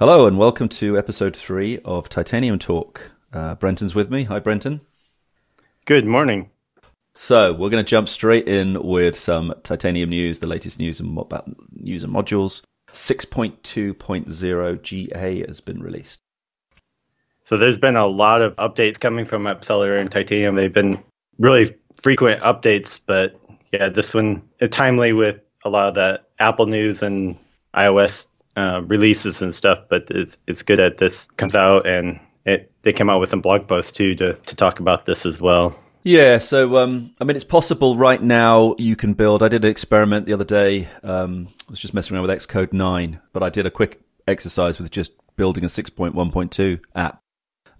Hello and welcome to episode three of Titanium Talk. Uh, Brenton's with me. Hi, Brenton. Good morning. So we're going to jump straight in with some Titanium news, the latest news and about news and modules. 6.2.0 GA has been released. So there's been a lot of updates coming from Appcelerator and Titanium. They've been really frequent updates, but yeah, this one timely with a lot of the Apple news and iOS uh, releases and stuff, but it's it's good that this comes out and it they came out with some blog posts too to to talk about this as well. Yeah, so um, I mean, it's possible right now. You can build. I did an experiment the other day. Um, I was just messing around with Xcode nine, but I did a quick exercise with just building a six point one point two app.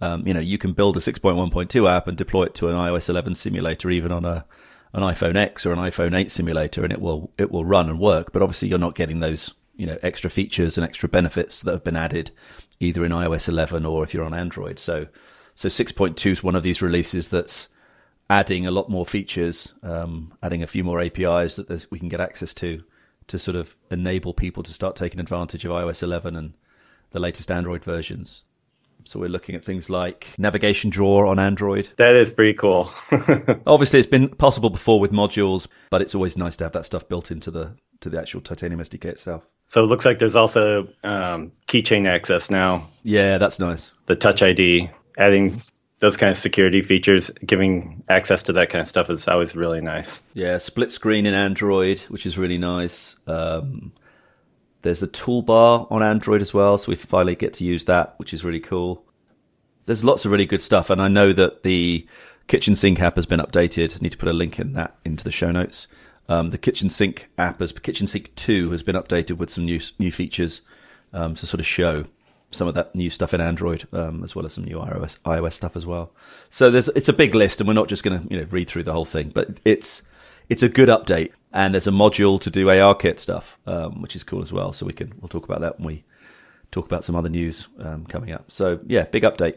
Um, you know, you can build a six point one point two app and deploy it to an iOS eleven simulator, even on a an iPhone X or an iPhone eight simulator, and it will it will run and work. But obviously, you're not getting those you know extra features and extra benefits that have been added either in iOS 11 or if you're on Android. So so 6.2 is one of these releases that's adding a lot more features, um, adding a few more APIs that we can get access to to sort of enable people to start taking advantage of iOS 11 and the latest Android versions. So we're looking at things like navigation drawer on Android. That is pretty cool. Obviously, it's been possible before with modules, but it's always nice to have that stuff built into the to the actual Titanium SDK itself. So it looks like there's also um, keychain access now. Yeah, that's nice. The Touch ID, adding those kind of security features, giving access to that kind of stuff is always really nice. Yeah, split screen in Android, which is really nice. Um, there's a toolbar on Android as well, so we finally get to use that, which is really cool. There's lots of really good stuff, and I know that the kitchen sink app has been updated. I need to put a link in that into the show notes. Um, the Kitchen Sink app, as Kitchen Sink 2, has been updated with some new new features um, to sort of show some of that new stuff in Android, um, as well as some new iOS iOS stuff as well. So there's it's a big list, and we're not just going to you know read through the whole thing, but it's it's a good update, and there's a module to do ARKit stuff, um, which is cool as well. So we can we'll talk about that when we talk about some other news um, coming up. So yeah, big update.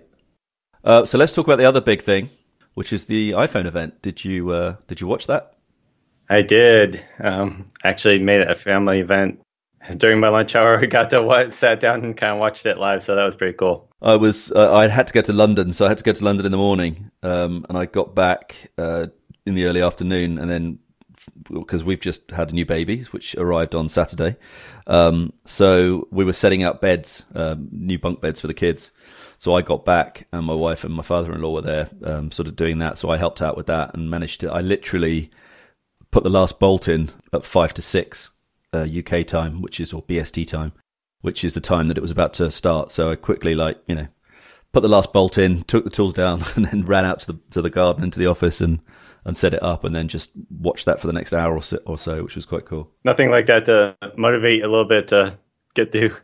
Uh, so let's talk about the other big thing, which is the iPhone event. Did you uh, did you watch that? I did. Um, actually, made it a family event during my lunch hour. We got to what sat down and kind of watched it live, so that was pretty cool. I was uh, I had to go to London, so I had to go to London in the morning, um, and I got back uh, in the early afternoon, and then because we've just had a new baby, which arrived on Saturday, um, so we were setting up beds, um, new bunk beds for the kids. So I got back, and my wife and my father-in-law were there, um, sort of doing that. So I helped out with that and managed to. I literally put the last bolt in at five to six uh, UK time, which is or BST time, which is the time that it was about to start. So I quickly, like you know, put the last bolt in, took the tools down, and then ran out to the to the garden into the office and and set it up, and then just watched that for the next hour or so, or so which was quite cool. Nothing like that to motivate a little bit to get through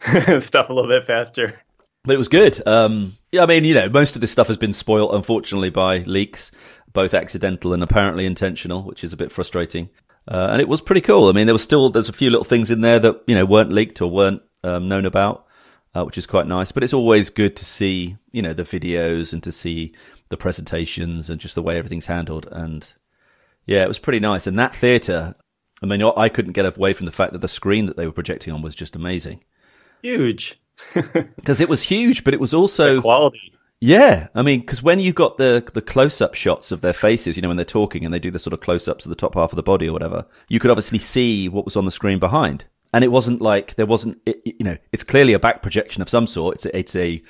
stuff a little bit faster. But it was good. Um, yeah, I mean, you know, most of this stuff has been spoiled, unfortunately, by leaks both accidental and apparently intentional, which is a bit frustrating. Uh, and it was pretty cool. I mean, there was still there's a few little things in there that you know weren't leaked or weren't um, known about, uh, which is quite nice. But it's always good to see you know the videos and to see the presentations and just the way everything's handled. And yeah, it was pretty nice. And that theater, I mean, I couldn't get away from the fact that the screen that they were projecting on was just amazing. Huge. Because it was huge, but it was also the quality. Yeah, I mean, because when you've got the the close up shots of their faces, you know, when they're talking and they do the sort of close ups of the top half of the body or whatever, you could obviously see what was on the screen behind, and it wasn't like there wasn't, it, you know, it's clearly a back projection of some sort. It's a, it's a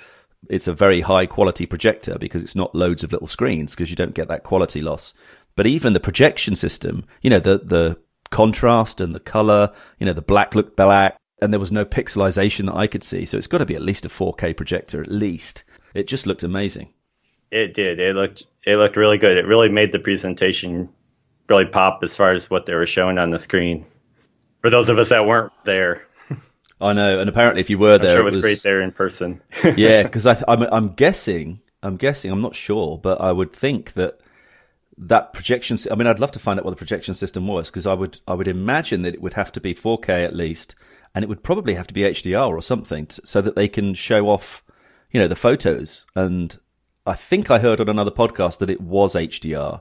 it's a very high quality projector because it's not loads of little screens because you don't get that quality loss. But even the projection system, you know, the the contrast and the color, you know, the black looked black, and there was no pixelization that I could see. So it's got to be at least a 4K projector, at least. It just looked amazing. It did. It looked it looked really good. It really made the presentation really pop as far as what they were showing on the screen. For those of us that weren't there. I know, and apparently, if you were there, sure it, was it, was great there in person. yeah, because I'm, I'm guessing, I'm guessing, I'm not sure, but I would think that that projection. I mean, I'd love to find out what the projection system was because I would, I would imagine that it would have to be 4K at least, and it would probably have to be HDR or something, so that they can show off you know, the photos. And I think I heard on another podcast that it was HDR.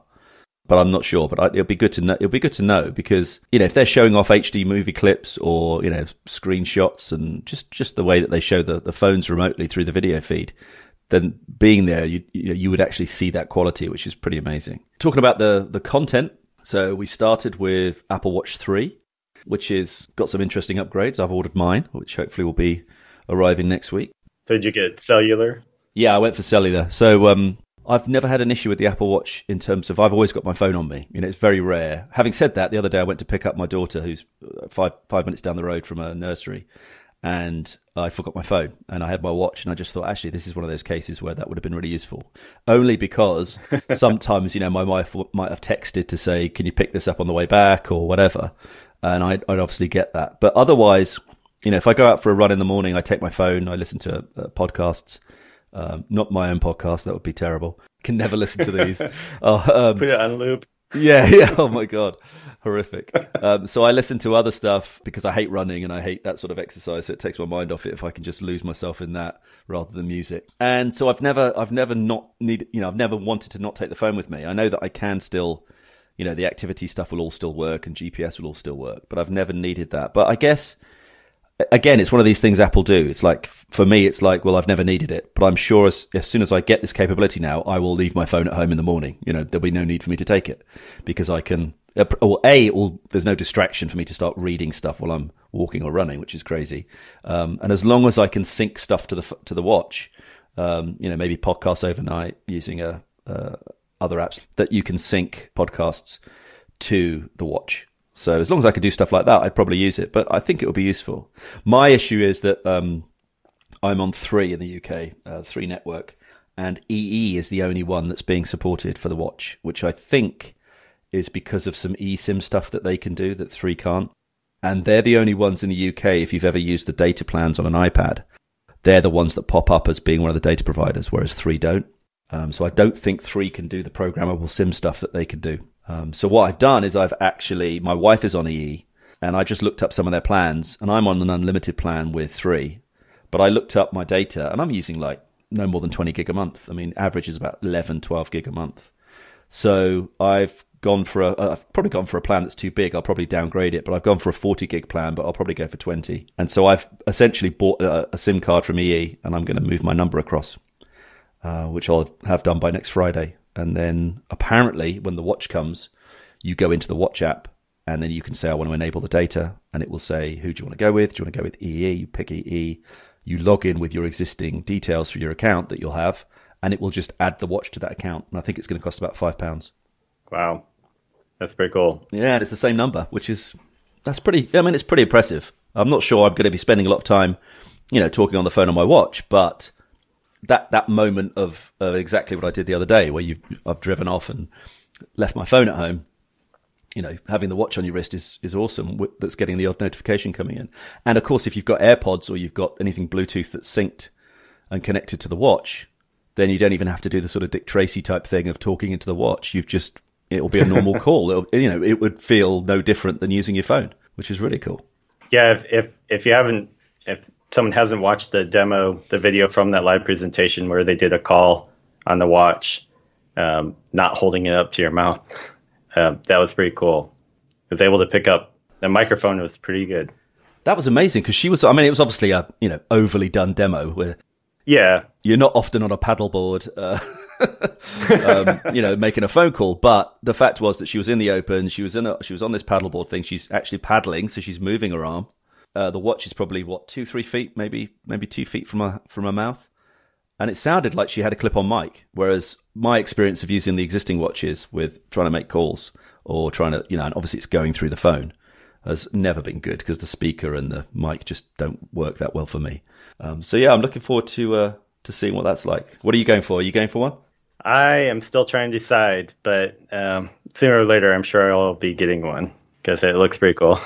but I'm not sure. But I, it'll be good to know. It'll be good to know because you know if they're showing off HD movie clips or you know screenshots and just just the way that they show the the phones remotely through the video feed, then being there, you you, would actually see that quality, which is pretty amazing. Talking about the the content, so we started with Apple Watch three, which is got some interesting upgrades. I've ordered mine, which hopefully will be arriving next week. So did you get cellular? Yeah, I went for cellular. So um, I've never had an issue with the Apple Watch in terms of I've always got my phone on me. You know, it's very rare. Having said that, the other day I went to pick up my daughter, who's uh, five five minutes down the road from a nursery, and I forgot my phone and I had my watch, and I just thought actually this is one of those cases where that would have been really useful. Only because sometimes you know my wife might have texted to say, "Can you pick this up on the way back?" or whatever, and I'd, I'd obviously get that. But otherwise, you know, if I go out for a run in the morning, I take my phone, I listen to uh, podcasts um, not my own podcast. That would be terrible. Can never listen to these. oh, um, Put it on loop. Yeah, yeah. Oh my god, horrific. Um, so I listen to other stuff because I hate running and I hate that sort of exercise. So it takes my mind off it if I can just lose myself in that rather than music. And so I've never, I've never not needed, you know, I've never wanted to not take the phone with me. I know that I can still, you know, the activity stuff will all still work and GPS will all still work, but I've never needed that. But I guess again, it's one of these things Apple do. It's like for me, it's like, well, I've never needed it, but I'm sure as, as soon as I get this capability now, I will leave my phone at home in the morning. You know, there'll be no need for me to take it because I can. Or a, there's no distraction for me to start reading stuff while I'm walking or running, which is crazy. Um, and as long as I can sync stuff to the to the watch, um, you know, maybe podcasts overnight using a uh, other apps that you can sync podcasts to the watch so as long as I could do stuff like that, I'd probably use it. But I think it would be useful. My issue is that um, I'm on three in the UK, uh, three network, and EE is the only one that's being supported for the watch, which I think is because of some eSIM stuff that they can do that three can't. And they're the only ones in the UK. If you've ever used the data plans on an iPad, they're the ones that pop up as being one of the data providers, whereas three don't. Um, so I don't think three can do the programmable SIM stuff that they can do. Um, so what I've done is I've actually my wife is on EE, and I just looked up some of their plans, and I'm on an unlimited plan with three. But I looked up my data, and I'm using like no more than 20 gig a month. I mean, average is about 11, 12 gig a month. So I've gone for a, I've probably gone for a plan that's too big. I'll probably downgrade it, but I've gone for a 40 gig plan, but I'll probably go for 20. And so I've essentially bought a, a SIM card from EE, and I'm going to move my number across, uh, which I'll have done by next Friday and then apparently when the watch comes, you go into the watch app and then you can say I want to enable the data, and it will say who do you want to go with? Do you want to go with EE? You pick EE. You log in with your existing details for your account that you'll have, and it will just add the watch to that account. And I think it's going to cost about five pounds. Wow, that's pretty cool. Yeah, and it's the same number, which is that's pretty. I mean, it's pretty impressive. I'm not sure I'm going to be spending a lot of time, you know, talking on the phone on my watch, but that that moment of, of exactly what I did the other day, where you I've driven off and left my phone at home. You know, having the watch on your wrist is is awesome. That's getting the odd notification coming in, and of course, if you've got AirPods or you've got anything Bluetooth that's synced and connected to the watch, then you don't even have to do the sort of Dick Tracy type thing of talking into the watch. You've just it'll be a normal call. It'll, you know, it would feel no different than using your phone, which is really cool. Yeah, if if, if you haven't if someone hasn't watched the demo, the video from that live presentation where they did a call on the watch, um, not holding it up to your mouth, uh, that was pretty cool. I was able to pick up the microphone it was pretty good. That was amazing because she was. I mean, it was obviously a you know overly done demo where yeah you're not often on a paddleboard, uh, um, you know, making a phone call. But the fact was that she was in the open. She was in a, she was on this paddleboard thing. She's actually paddling, so she's moving her arm. Uh, the watch is probably what two, three feet, maybe maybe two feet from her from her mouth, and it sounded like she had a clip-on mic. Whereas my experience of using the existing watches with trying to make calls or trying to, you know, and obviously it's going through the phone, has never been good because the speaker and the mic just don't work that well for me. Um, so yeah, I'm looking forward to uh, to seeing what that's like. What are you going for? Are you going for one? I am still trying to decide, but um, sooner or later, I'm sure I'll be getting one because it looks pretty cool.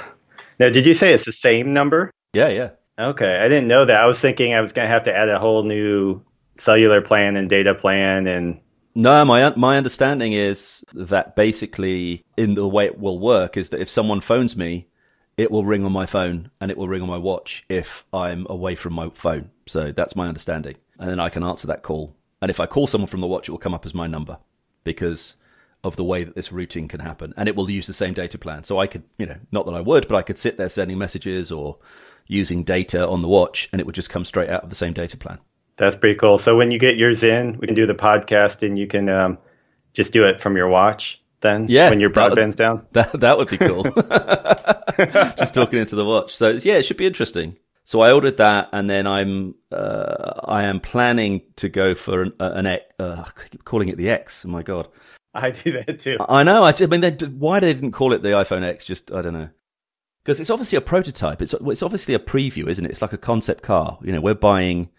Now, did you say it's the same number? Yeah, yeah. Okay, I didn't know that. I was thinking I was going to have to add a whole new cellular plan and data plan and no, my my understanding is that basically in the way it will work is that if someone phones me, it will ring on my phone and it will ring on my watch if I'm away from my phone. So that's my understanding. And then I can answer that call. And if I call someone from the watch, it will come up as my number because of the way that this routing can happen, and it will use the same data plan. So I could, you know, not that I would, but I could sit there sending messages or using data on the watch, and it would just come straight out of the same data plan. That's pretty cool. So when you get yours in, we can do the podcast, and you can um, just do it from your watch. Then, yeah, when your broadband's that, down, that that would be cool. just talking into the watch. So yeah, it should be interesting. So I ordered that, and then I'm uh, I am planning to go for an, uh, an X. Uh, calling it the X. Oh my god, I do that too. I know. I, just, I mean, they, why they didn't call it the iPhone X? Just I don't know. Because it's obviously a prototype. It's it's obviously a preview, isn't it? It's like a concept car. You know, we're buying.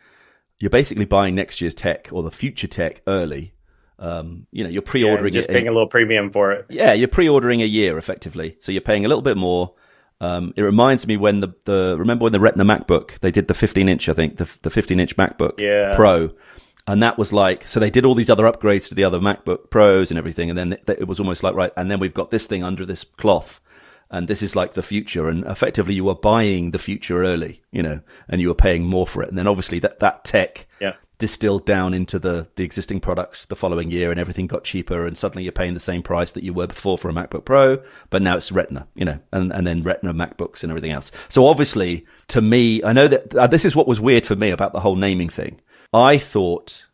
You're basically buying next year's tech or the future tech early. Um, you know, you're pre-ordering yeah, just it. paying a little premium for it. Yeah, you're pre-ordering a year effectively, so you're paying a little bit more. Um, it reminds me when the, the remember when the Retina MacBook they did the 15 inch I think the the 15 inch MacBook yeah. Pro, and that was like so they did all these other upgrades to the other MacBook Pros and everything, and then it, it was almost like right, and then we've got this thing under this cloth, and this is like the future, and effectively you were buying the future early, you know, and you were paying more for it, and then obviously that that tech yeah. distilled down into the the existing products the following year and everything got cheaper and suddenly you're paying the same price that you were before for a MacBook Pro but now it's Retina you know and and then Retina MacBooks and everything else. So obviously to me I know that uh, this is what was weird for me about the whole naming thing I thought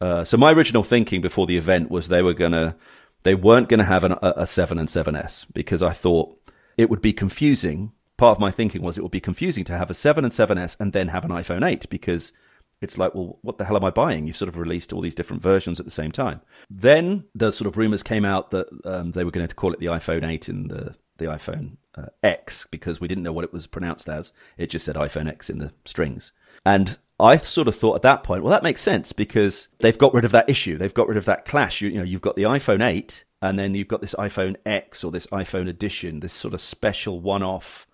uh, so my original thinking before the event was they were gonna they weren't gonna have an, a, a 7 and 7s because I thought it would be confusing part of my thinking was it would be confusing to have a 7 and 7s and then have an iPhone 8 because it's like, well, what the hell am I buying? You've sort of released all these different versions at the same time. Then the sort of rumors came out that um, they were going to call it the iPhone 8 and the, the iPhone uh, X because we didn't know what it was pronounced as. It just said iPhone X in the strings. And I sort of thought at that point, well, that makes sense because they've got rid of that issue. They've got rid of that clash. You, you know, you've got the iPhone 8 and then you've got this iPhone X or this iPhone edition, this sort of special one off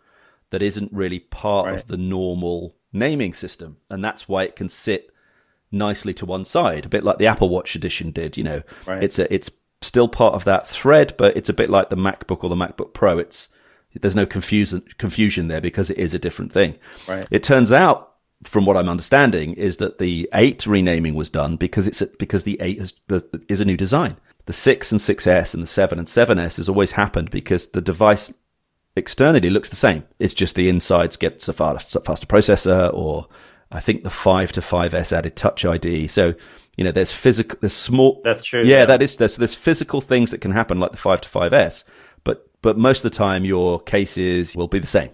that isn't really part right. of the normal naming system, and that's why it can sit nicely to one side, a bit like the Apple Watch edition did. You know, right. it's a, it's still part of that thread, but it's a bit like the MacBook or the MacBook Pro. It's there's no confusion confusion there because it is a different thing. Right. It turns out, from what I'm understanding, is that the eight renaming was done because it's a, because the eight is the, is a new design. The six and 6S and the seven and 7S has always happened because the device externally looks the same. It's just the insides get a faster, faster processor, or I think the five to 5S added Touch ID. So you know, there's physical, there's small. That's true. Yeah, yeah, that is. There's there's physical things that can happen, like the five to 5S, but but most of the time your cases will be the same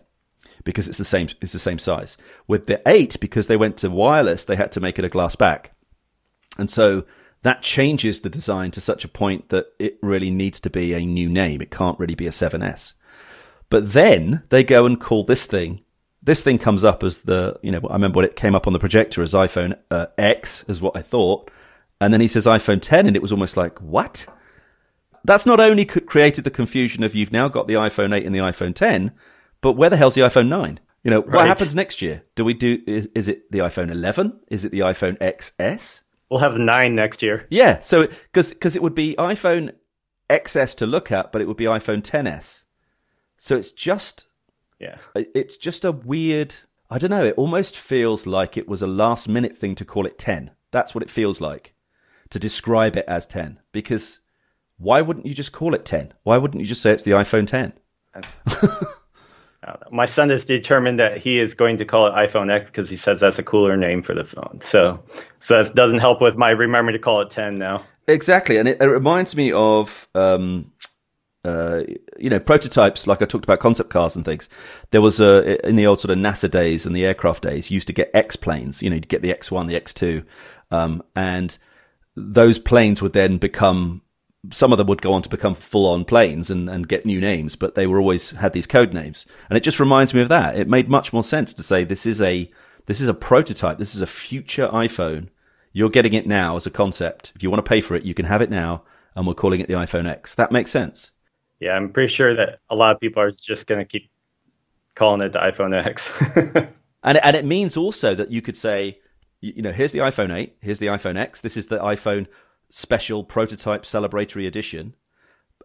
because it's the same it's the same size. With the eight, because they went to wireless, they had to make it a glass back, and so that changes the design to such a point that it really needs to be a new name. It can't really be a 7S. But then they go and call this thing. This thing comes up as the, you know, I remember when it came up on the projector as iPhone uh, X, is what I thought. And then he says iPhone 10, and it was almost like, what? That's not only created the confusion of you've now got the iPhone 8 and the iPhone 10, but where the hell's the iPhone 9? You know, right. what happens next year? Do we do, is, is it the iPhone 11? Is it the iPhone XS? We'll have 9 next year. Yeah. So, because it would be iPhone XS to look at, but it would be iPhone 10s. So it's just yeah. It's just a weird I don't know, it almost feels like it was a last minute thing to call it 10. That's what it feels like to describe it as 10 because why wouldn't you just call it 10? Why wouldn't you just say it's the iPhone 10? My son is determined that he is going to call it iPhone X because he says that's a cooler name for the phone. So, so that doesn't help with my remembering to call it 10 now. Exactly, and it, it reminds me of um, uh, you know, prototypes, like I talked about concept cars and things. There was a, in the old sort of NASA days and the aircraft days, you used to get X planes, you know, you'd get the X1, the X2, um, and those planes would then become, some of them would go on to become full on planes and, and get new names, but they were always had these code names. And it just reminds me of that. It made much more sense to say this is a, this is a prototype. This is a future iPhone. You're getting it now as a concept. If you want to pay for it, you can have it now. And we're calling it the iPhone X. That makes sense yeah, I'm pretty sure that a lot of people are just going to keep calling it the iPhone X. and and it means also that you could say, you know, here's the iPhone 8, here's the iPhone X, this is the iPhone special prototype celebratory edition.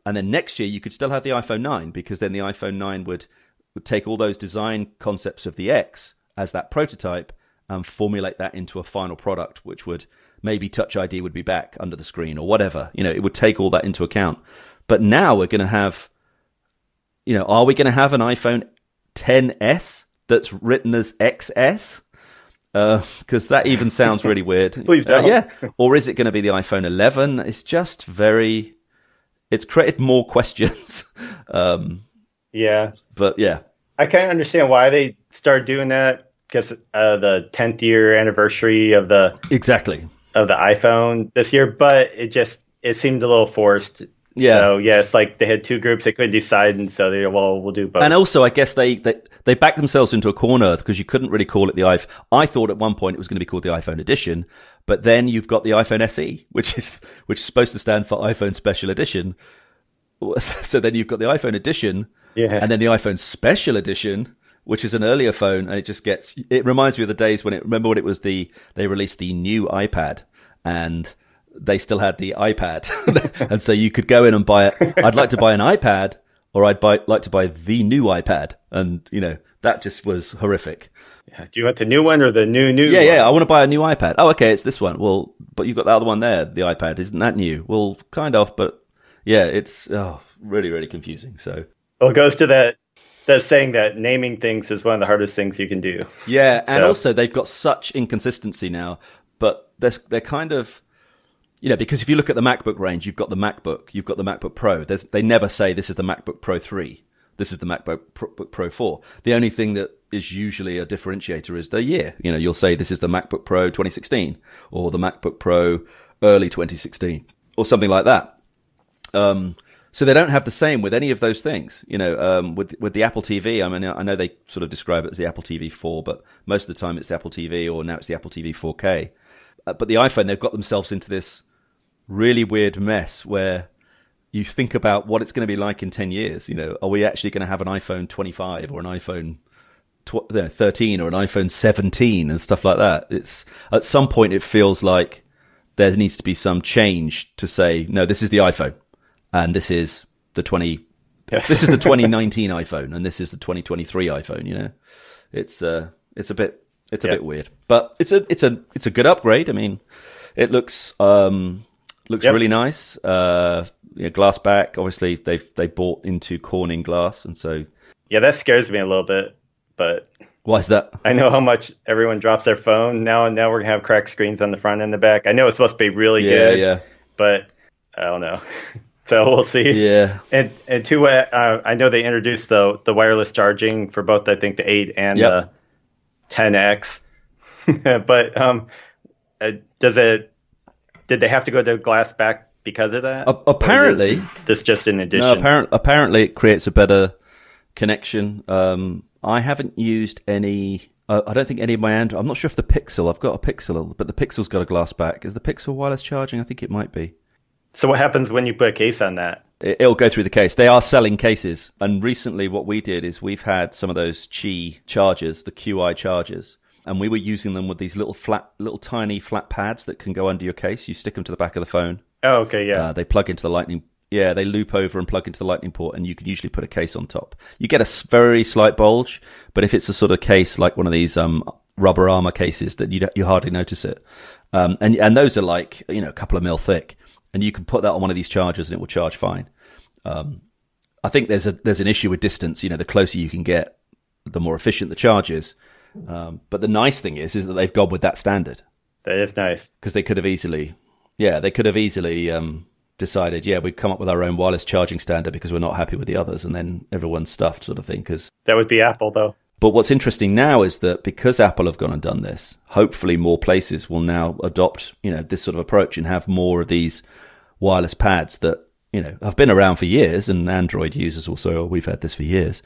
And then next year you could still have the iPhone 9 because then the iPhone 9 would would take all those design concepts of the X as that prototype and formulate that into a final product, which would maybe Touch ID would be back under the screen or whatever. You know, it would take all that into account. But now we're going to have, you know, are we going to have an iPhone 10s that's written as XS? Because uh, that even sounds really weird. Please don't. Uh, yeah. Or is it going to be the iPhone 11? It's just very. It's created more questions. um, yeah. But yeah. I kind of understand why they started doing that because uh, the 10th year anniversary of the exactly of the iPhone this year, but it just it seemed a little forced. Yeah. So yeah, it's like they had two groups they couldn't decide, and so they well we'll do both. And also, I guess they they, they backed themselves into a corner because you couldn't really call it the iPhone. I thought at one point it was going to be called the iPhone Edition, but then you've got the iPhone SE, which is which is supposed to stand for iPhone Special Edition. So then you've got the iPhone Edition, yeah, and then the iPhone Special Edition, which is an earlier phone, and it just gets. It reminds me of the days when it. Remember when it was the they released the new iPad and they still had the iPad, and so you could go in and buy it. I'd like to buy an iPad, or I'd buy, like to buy the new iPad, and you know that just was horrific. Yeah. Do you want the new one or the new new? Yeah, one? yeah. I want to buy a new iPad. Oh, okay, it's this one. Well, but you've got the other one there. The iPad isn't that new? Well, kind of, but yeah, it's oh, really, really confusing. So well, it goes to that that saying that naming things is one of the hardest things you can do. Yeah, and so. also they've got such inconsistency now, but they're they're kind of you know, because if you look at the MacBook range, you've got the MacBook, you've got the MacBook Pro. There's, they never say this is the MacBook Pro 3, this is the MacBook Pro, Pro 4. The only thing that is usually a differentiator is the year. You know, you'll say this is the MacBook Pro 2016 or the MacBook Pro early 2016 or something like that. Um, so they don't have the same with any of those things. You know, um, with with the Apple TV, I mean, I know they sort of describe it as the Apple TV 4, but most of the time it's the Apple TV or now it's the Apple TV 4K. Uh, but the iPhone, they've got themselves into this really weird mess where you think about what it's going to be like in 10 years. You know, are we actually going to have an iPhone 25 or an iPhone tw- 13 or an iPhone 17 and stuff like that? It's at some point it feels like there needs to be some change to say, no, this is the iPhone and this is the 20 yes. this is the 2019 iPhone and this is the 2023 iPhone, you know. It's uh it's a bit it's a bit weird. But it's a it's a it's a good upgrade. I mean, it looks um looks yep. really nice. Uh, glass back. Obviously, they've they bought into Corning glass, and so yeah, that scares me a little bit. But why is that? I know how much everyone drops their phone now, and now we're gonna have cracked screens on the front and the back. I know it's supposed to be really yeah, good, yeah, but I don't know. so we'll see. Yeah, and and two, uh, I know they introduced the the wireless charging for both. I think the eight and yep. the 10x. but um, uh, does it did they have to go to glass back because of that? Uh, apparently, this just in addition. No, apparently, apparently it creates a better connection. Um, I haven't used any. Uh, I don't think any of my Android. I'm not sure if the Pixel. I've got a Pixel, but the Pixel's got a glass back. Is the Pixel wireless charging? I think it might be. So what happens when you put a case on that? It'll go through the case. They are selling cases, and recently what we did is we've had some of those Qi chargers, the QI chargers, and we were using them with these little flat, little tiny flat pads that can go under your case. You stick them to the back of the phone. Oh, okay, yeah. Uh, they plug into the lightning. Yeah, they loop over and plug into the lightning port, and you can usually put a case on top. You get a very slight bulge, but if it's a sort of case like one of these um, rubber armor cases, that you you hardly notice it. Um, and and those are like you know a couple of mil thick, and you can put that on one of these chargers, and it will charge fine. Um, I think there's a there's an issue with distance. You know, the closer you can get, the more efficient the charge is. Um, but the nice thing is, is that they've gone with that standard. That is nice because they could have easily, yeah, they could have easily um, decided, yeah, we've come up with our own wireless charging standard because we're not happy with the others, and then everyone's stuffed, sort of thing. Because that would be Apple, though. But what's interesting now is that because Apple have gone and done this, hopefully more places will now adopt, you know, this sort of approach and have more of these wireless pads that you know have been around for years, and Android users also, we've had this for years.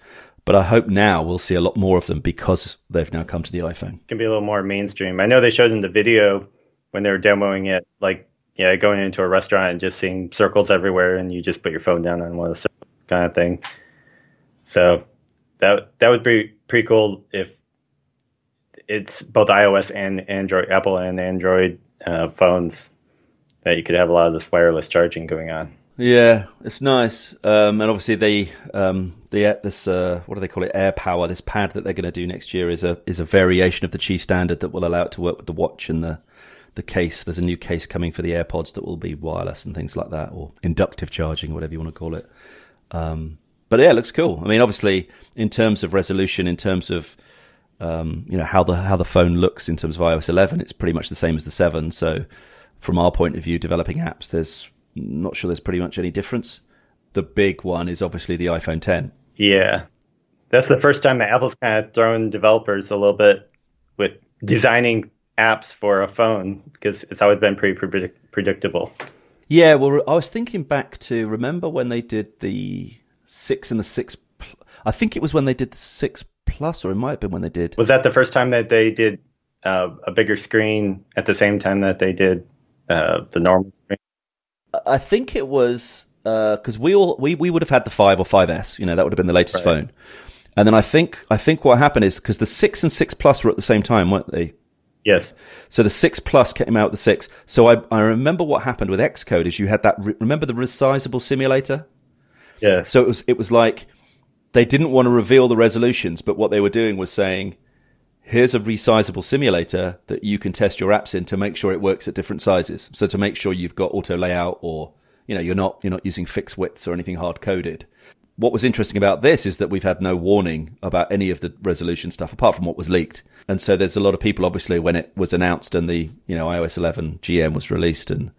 But I hope now we'll see a lot more of them because they've now come to the iPhone. It can be a little more mainstream. I know they showed in the video when they were demoing it, like yeah, going into a restaurant and just seeing circles everywhere, and you just put your phone down on one of the circles, kind of thing. So that that would be pretty cool if it's both iOS and Android, Apple and Android uh, phones that you could have a lot of this wireless charging going on. Yeah, it's nice, um, and obviously the um, the this uh, what do they call it? AirPower. This pad that they're going to do next year is a is a variation of the Qi standard that will allow it to work with the watch and the the case. There's a new case coming for the AirPods that will be wireless and things like that, or inductive charging, whatever you want to call it. Um, but yeah, it looks cool. I mean, obviously, in terms of resolution, in terms of um, you know how the how the phone looks in terms of iOS 11, it's pretty much the same as the seven. So, from our point of view, developing apps, there's not sure there's pretty much any difference. The big one is obviously the iPhone 10. Yeah, that's the first time that Apple's kind of thrown developers a little bit with designing apps for a phone because it's always been pretty predict- predictable. Yeah, well, I was thinking back to remember when they did the six and the six. I think it was when they did the six plus, or it might have been when they did. Was that the first time that they did uh, a bigger screen at the same time that they did uh, the normal screen? I think it was because uh, we all we, we would have had the five or 5S. You know, that would have been the latest right. phone. And then I think I think what happened is because the six and six plus were at the same time, weren't they? Yes. So the six plus came out with the six. So I I remember what happened with Xcode is you had that. Remember the resizable simulator? Yeah. So it was it was like they didn't want to reveal the resolutions, but what they were doing was saying, here's a resizable simulator that you can test your apps in to make sure it works at different sizes. So to make sure you've got auto layout or you know you're not you're not using fixed widths or anything hard coded. What was interesting about this is that we've had no warning about any of the resolution stuff apart from what was leaked. And so there's a lot of people obviously when it was announced and the you know iOS 11 GM was released and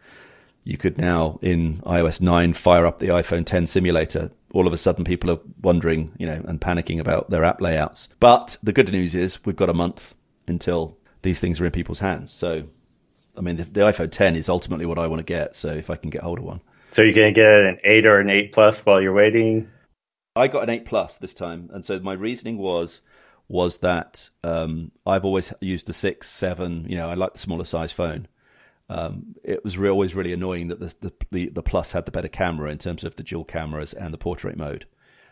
you could now in iOS 9 fire up the iPhone 10 simulator. All of a sudden, people are wondering, you know, and panicking about their app layouts. But the good news is we've got a month until these things are in people's hands. So, I mean, the, the iPhone 10 is ultimately what I want to get. So, if I can get hold of one. So, you're going to get an 8 or an 8 Plus while you're waiting? I got an 8 Plus this time. And so, my reasoning was was that um, I've always used the 6, 7, you know, I like the smaller size phone um, it was re- always really annoying that the, the, the Plus had the better camera in terms of the dual cameras and the portrait mode.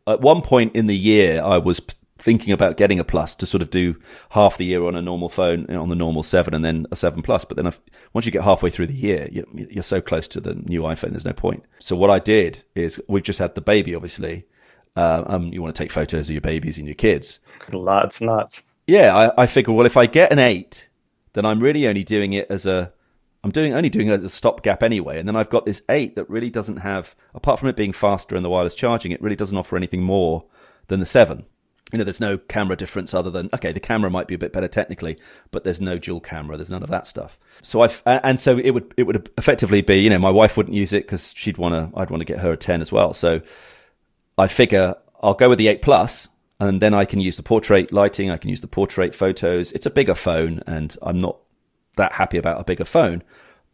At one point in the year, I was thinking about getting a Plus to sort of do half the year on a normal phone on the normal seven, and then a seven Plus. But then I've, once you get halfway through the year, you're, you're so close to the new iPhone, there's no point. So what I did is we've just had the baby, obviously. Uh, um, you want to take photos of your babies and your kids. Lots, lots. Yeah, I, I figure, well, if I get an eight, then I'm really only doing it as a I'm doing only doing a stopgap anyway, and then I've got this eight that really doesn't have, apart from it being faster and the wireless charging, it really doesn't offer anything more than the seven. You know, there's no camera difference other than okay, the camera might be a bit better technically, but there's no dual camera. There's none of that stuff. So I and so it would it would effectively be you know my wife wouldn't use it because she'd want to I'd want to get her a ten as well. So I figure I'll go with the eight plus, and then I can use the portrait lighting. I can use the portrait photos. It's a bigger phone, and I'm not that happy about a bigger phone.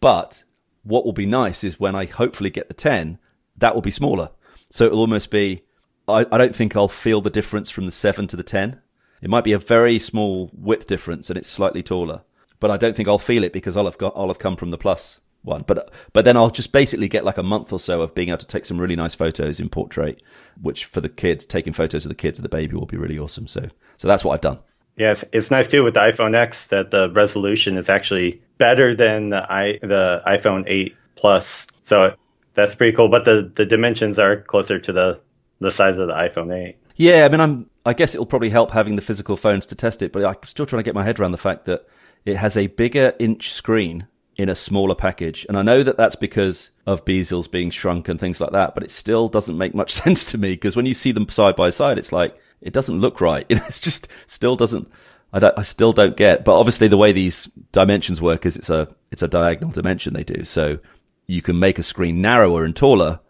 But what will be nice is when I hopefully get the 10, that will be smaller. So it'll almost be, I, I don't think I'll feel the difference from the 7 to the 10. It might be a very small width difference and it's slightly taller, but I don't think I'll feel it because I'll have got, I'll have come from the plus one. But, but then I'll just basically get like a month or so of being able to take some really nice photos in portrait, which for the kids, taking photos of the kids and the baby will be really awesome. So, so that's what I've done. Yes, it's nice too with the iPhone X that the resolution is actually better than the i the iPhone 8 Plus. So that's pretty cool. But the, the dimensions are closer to the the size of the iPhone 8. Yeah, I mean, I'm. I guess it'll probably help having the physical phones to test it, but I'm still trying to get my head around the fact that it has a bigger inch screen in a smaller package. And I know that that's because of bezels being shrunk and things like that, but it still doesn't make much sense to me because when you see them side by side, it's like it doesn't look right. It's just still doesn't. I don't. I still don't get. But obviously, the way these dimensions work is it's a it's a diagonal dimension they do. So you can make a screen narrower and taller,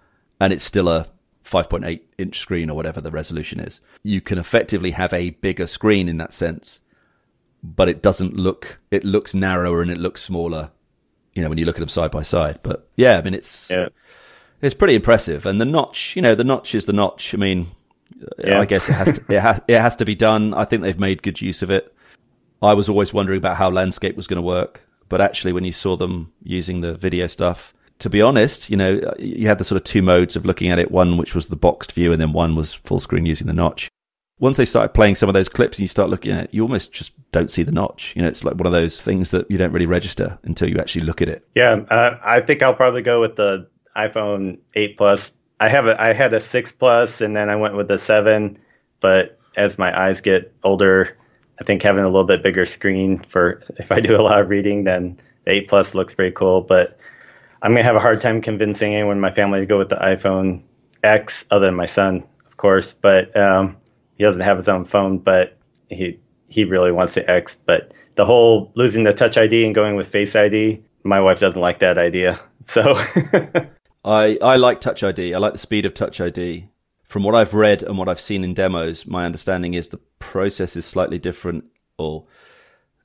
and it's still a 5.8 inch screen or whatever the resolution is. You can effectively have a bigger screen in that sense, but it doesn't look. It looks narrower and it looks smaller. You know, when you look at them side by side. But yeah, I mean, it's yeah. it's pretty impressive. And the notch, you know, the notch is the notch. I mean, yeah. I guess it has to it has it has to be done. I think they've made good use of it. I was always wondering about how landscape was going to work, but actually, when you saw them using the video stuff, to be honest, you know, you had the sort of two modes of looking at it. One which was the boxed view, and then one was full screen using the notch. Once they started playing some of those clips and you start looking at it, you almost just don't see the notch. You know, it's like one of those things that you don't really register until you actually look at it. Yeah, uh, I think I'll probably go with the iPhone 8 Plus. I have a I had a 6 Plus and then I went with a 7, but as my eyes get older, I think having a little bit bigger screen for if I do a lot of reading, then the 8 Plus looks pretty cool. But I'm gonna have a hard time convincing anyone in my family to go with the iPhone X, other than my son, of course. But um, he doesn't have his own phone, but he he really wants the X. But the whole losing the Touch ID and going with Face ID, my wife doesn't like that idea. So I I like Touch ID. I like the speed of Touch ID. From what I've read and what I've seen in demos, my understanding is the process is slightly different, or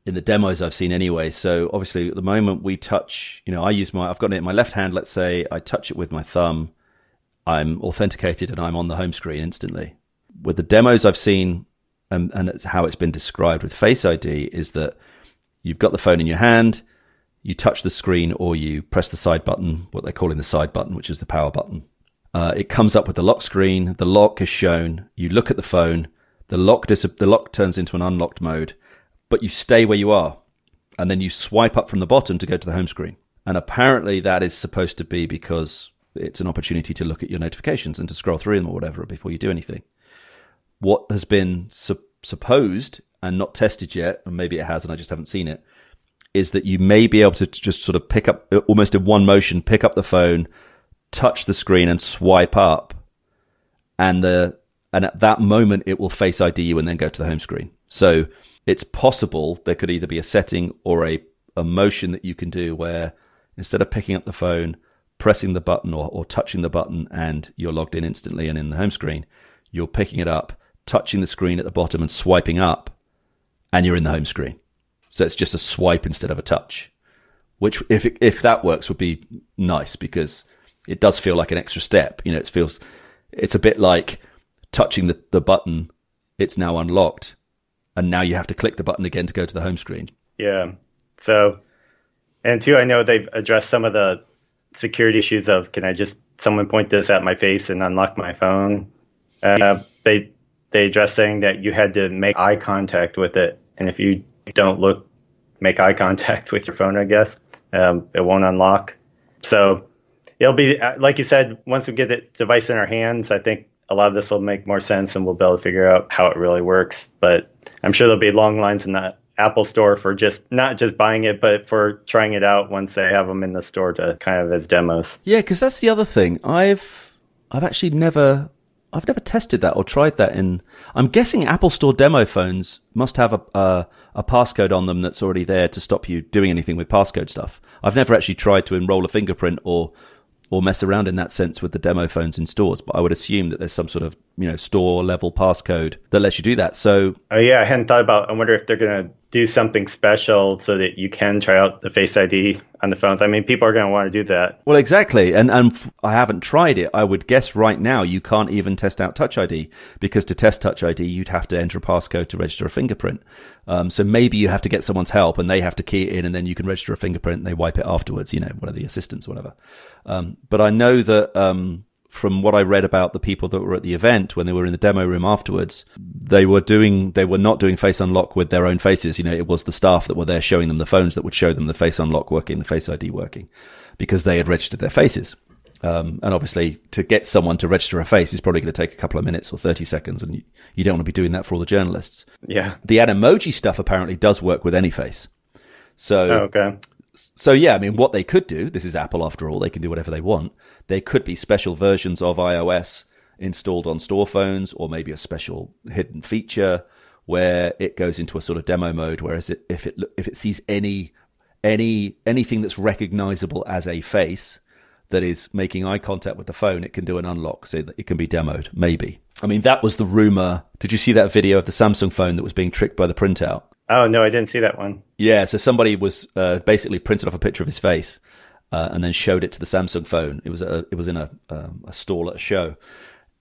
in the demos I've seen anyway. So obviously, at the moment we touch, you know, I use my I've got it in my left hand. Let's say I touch it with my thumb. I'm authenticated and I'm on the home screen instantly. With the demos I've seen, and, and it's how it's been described with Face ID, is that you've got the phone in your hand, you touch the screen, or you press the side button, what they're calling the side button, which is the power button. Uh, it comes up with the lock screen. The lock is shown. You look at the phone. The lock dis- the lock turns into an unlocked mode, but you stay where you are, and then you swipe up from the bottom to go to the home screen. And apparently, that is supposed to be because it's an opportunity to look at your notifications and to scroll through them or whatever before you do anything. What has been su- supposed and not tested yet, and maybe it has and I just haven't seen it, is that you may be able to just sort of pick up uh, almost in one motion, pick up the phone, touch the screen and swipe up, and the and at that moment it will face ID you and then go to the home screen. So it's possible there could either be a setting or a, a motion that you can do where instead of picking up the phone, pressing the button or, or touching the button and you're logged in instantly and in the home screen, you're picking it up, touching the screen at the bottom and swiping up, and you're in the home screen. So it's just a swipe instead of a touch, which if it, if that works would be nice because it does feel like an extra step. You know, it feels it's a bit like touching the, the button. It's now unlocked, and now you have to click the button again to go to the home screen. Yeah. So, and two, I know they've addressed some of the security issues of can I just someone point this at my face and unlock my phone? Uh, they they addressed saying that you had to make eye contact with it, and if you don't look, make eye contact with your phone, I guess um, it won't unlock. So it'll be uh, like you said. Once we get the device in our hands, I think a lot of this will make more sense, and we'll be able to figure out how it really works. But I'm sure there'll be long lines in the Apple Store for just not just buying it, but for trying it out once they have them in the store to kind of as demos. Yeah, because that's the other thing. I've I've actually never I've never tested that or tried that in. I'm guessing Apple Store demo phones must have a, a a passcode on them that's already there to stop you doing anything with passcode stuff. I've never actually tried to enroll a fingerprint or or mess around in that sense with the demo phones in stores. But I would assume that there's some sort of you know store level passcode that lets you do that. So oh yeah, I hadn't thought about. I wonder if they're gonna do something special so that you can try out the Face ID on the phones. I mean, people are gonna want to do that. Well, exactly, and and I haven't tried it. I would guess right now you can't even test out Touch ID because to test Touch ID you'd have to enter a passcode to register a fingerprint. Um, so maybe you have to get someone's help and they have to key it in and then you can register a fingerprint and they wipe it afterwards, you know, one of the assistants or whatever. Um, but I know that, um, from what I read about the people that were at the event when they were in the demo room afterwards, they were doing, they were not doing face unlock with their own faces. You know, it was the staff that were there showing them the phones that would show them the face unlock working, the face ID working because they had registered their faces. Um, and obviously, to get someone to register a face is probably going to take a couple of minutes or 30 seconds, and you, you don't want to be doing that for all the journalists. Yeah. The Animoji stuff apparently does work with any face. So, oh, okay. So, yeah, I mean, what they could do, this is Apple after all, they can do whatever they want. There could be special versions of iOS installed on store phones, or maybe a special hidden feature where it goes into a sort of demo mode. Whereas it, if it if it sees any any anything that's recognizable as a face, that is making eye contact with the phone, it can do an unlock so that it can be demoed. Maybe. I mean, that was the rumor. Did you see that video of the Samsung phone that was being tricked by the printout? Oh no, I didn't see that one. Yeah, so somebody was uh, basically printed off a picture of his face uh, and then showed it to the Samsung phone. It was a, it was in a um, a stall at a show,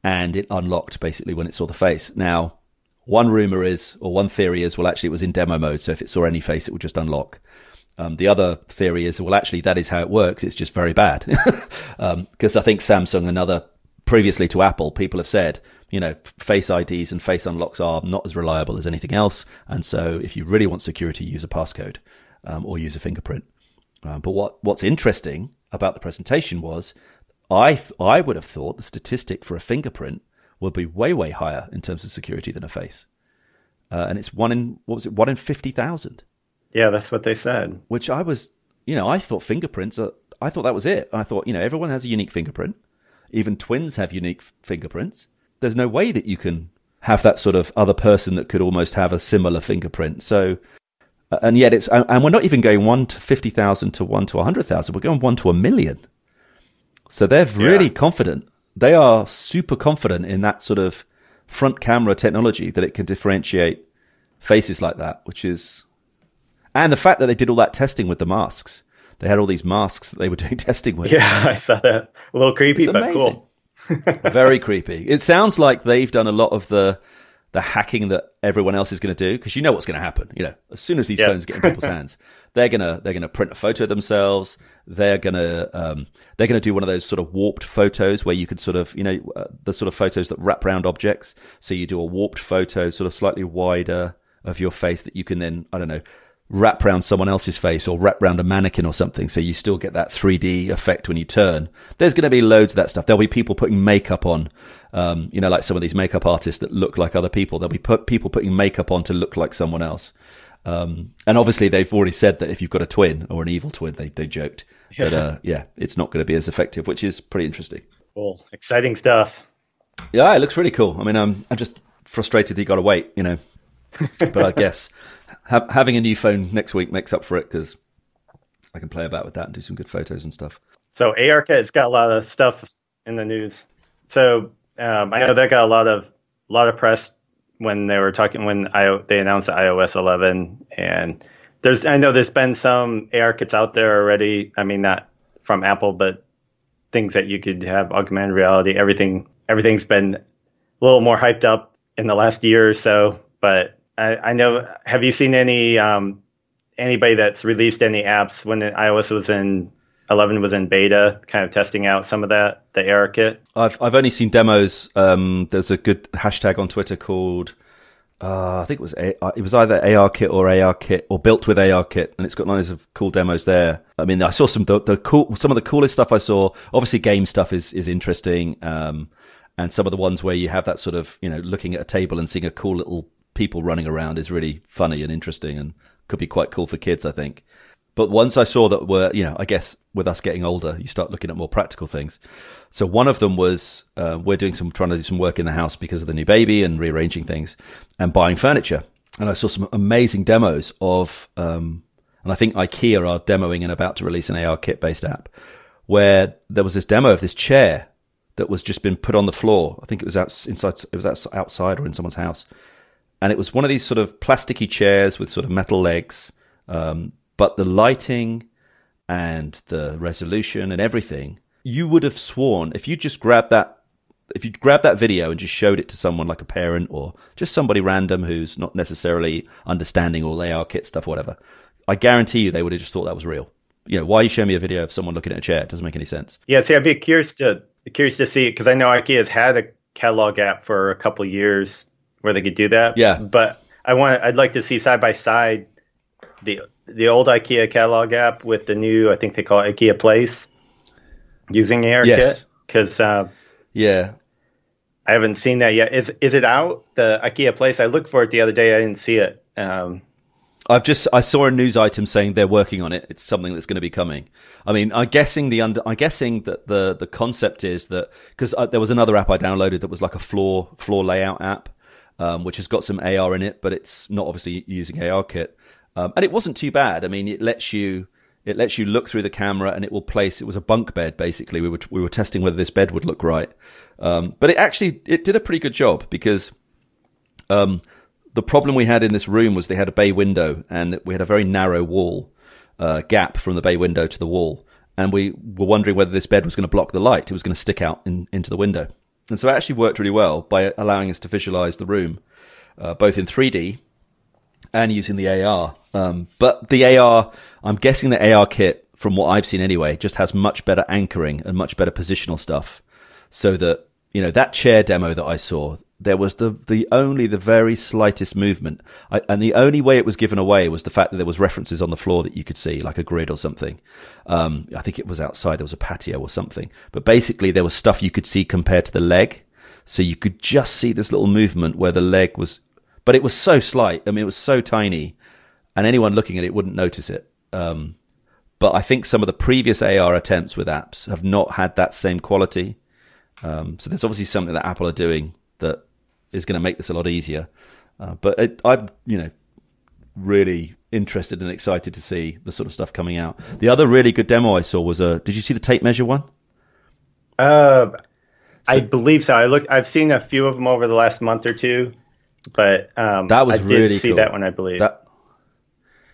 and it unlocked basically when it saw the face. Now, one rumor is, or one theory is, well, actually, it was in demo mode, so if it saw any face, it would just unlock. Um, the other theory is, well, actually, that is how it works. It's just very bad. Because um, I think Samsung and other, previously to Apple, people have said, you know, face IDs and face unlocks are not as reliable as anything else. And so if you really want security, use a passcode um, or use a fingerprint. Um, but what, what's interesting about the presentation was I th- I would have thought the statistic for a fingerprint would be way way higher in terms of security than a face, uh, and it's one in what was it one in fifty thousand. Yeah, that's what they said. Which I was, you know, I thought fingerprints. Are, I thought that was it. I thought, you know, everyone has a unique fingerprint. Even twins have unique f- fingerprints. There's no way that you can have that sort of other person that could almost have a similar fingerprint. So, uh, Uh, and yet it's, and we're not even going one to 50,000 to one to a 100,000. We're going one to a million. So they're really yeah. confident. They are super confident in that sort of front camera technology that it can differentiate faces like that, which is, and the fact that they did all that testing with the masks. They had all these masks that they were doing testing with. Yeah, I saw that. A little creepy, but cool. Very creepy. It sounds like they've done a lot of the the hacking that everyone else is going to do because you know what's going to happen. You know, as soon as these phones get in people's hands, they're gonna they're gonna print a photo of themselves. They're gonna um, they're gonna do one of those sort of warped photos where you could sort of you know uh, the sort of photos that wrap around objects. So you do a warped photo, sort of slightly wider of your face that you can then I don't know wrap around someone else's face or wrap around a mannequin or something so you still get that 3D effect when you turn. There's going to be loads of that stuff. There'll be people putting makeup on, um, you know, like some of these makeup artists that look like other people. There'll be put people putting makeup on to look like someone else. Um, and obviously they've already said that if you've got a twin or an evil twin, they, they joked. Yeah. But, uh, yeah, it's not going to be as effective, which is pretty interesting. Cool. Exciting stuff. Yeah, it looks really cool. I mean, I'm, I'm just frustrated that you got to wait, you know, but I guess ha- having a new phone next week makes up for it because I can play about with that and do some good photos and stuff. So ARKit, it's got a lot of stuff in the news. So um, I know that got a lot of a lot of press when they were talking when I, they announced iOS 11, and there's I know there's been some ARKits out there already. I mean, not from Apple, but things that you could have augmented reality. Everything everything's been a little more hyped up in the last year or so, but I, I know. Have you seen any um, anybody that's released any apps when iOS was in 11 was in beta, kind of testing out some of that the ARKit? I've I've only seen demos. Um, there's a good hashtag on Twitter called. Uh, I think it was a, uh, it was either ARKit or ARKit or built with ARKit, and it's got loads of cool demos there. I mean, I saw some the, the cool some of the coolest stuff I saw. Obviously, game stuff is is interesting, um, and some of the ones where you have that sort of you know looking at a table and seeing a cool little people running around is really funny and interesting and could be quite cool for kids, I think. But once I saw that we're, you know, I guess with us getting older, you start looking at more practical things. So one of them was uh, we're doing some, trying to do some work in the house because of the new baby and rearranging things and buying furniture. And I saw some amazing demos of, um, and I think IKEA are demoing and about to release an ARKit based app where there was this demo of this chair that was just been put on the floor. I think it was out, inside, it was outside or in someone's house and it was one of these sort of plasticky chairs with sort of metal legs. Um, but the lighting and the resolution and everything, you would have sworn if you just grabbed that, if you grabbed that video and just showed it to someone like a parent or just somebody random who's not necessarily understanding all ARKit stuff, whatever, I guarantee you they would have just thought that was real. You know, why are you showing me a video of someone looking at a chair? It doesn't make any sense. Yeah, see, I'd be curious to curious to see because I know IKEA has had a catalog app for a couple years where they could do that. Yeah. But I want I'd like to see side by side the the old IKEA catalog app with the new I think they call it IKEA Place using ARKit yes. because uh, yeah. I haven't seen that yet. Is is it out? The IKEA Place. I looked for it the other day. I didn't see it. Um, I've just I saw a news item saying they're working on it. It's something that's going to be coming. I mean, I'm guessing the under I'm guessing that the the concept is that because uh, there was another app I downloaded that was like a floor floor layout app, um, which has got some AR in it, but it's not obviously using ARKit. Um, and it wasn't too bad. I mean, it lets you it lets you look through the camera and it will place. It was a bunk bed basically. We were we were testing whether this bed would look right, um, but it actually it did a pretty good job because um, the problem we had in this room was they had a bay window and we had a very narrow wall uh, gap from the bay window to the wall, and we were wondering whether this bed was going to block the light. It was going to stick out in, into the window. And so it actually worked really well by allowing us to visualize the room, uh, both in 3D and using the AR. Um, but the AR, I'm guessing the ARKit, from what I've seen anyway, just has much better anchoring and much better positional stuff. So that, you know, that chair demo that I saw, there was the the only the very slightest movement, I, and the only way it was given away was the fact that there was references on the floor that you could see, like a grid or something. Um, I think it was outside. There was a patio or something, but basically there was stuff you could see compared to the leg, so you could just see this little movement where the leg was, but it was so slight. I mean, it was so tiny, and anyone looking at it wouldn't notice it. Um, but I think some of the previous AR attempts with apps have not had that same quality. Um, so there's obviously something that Apple are doing that is going to make this a lot easier. Uh, but it, I'm, you know, really interested and excited to see the sort of stuff coming out. The other really good demo I saw was a. Did you see the tape measure one? Uh, I believe so. I look. I've seen a few of them over the last month or two, but um, That was I did really see cool. that one. I believe. That,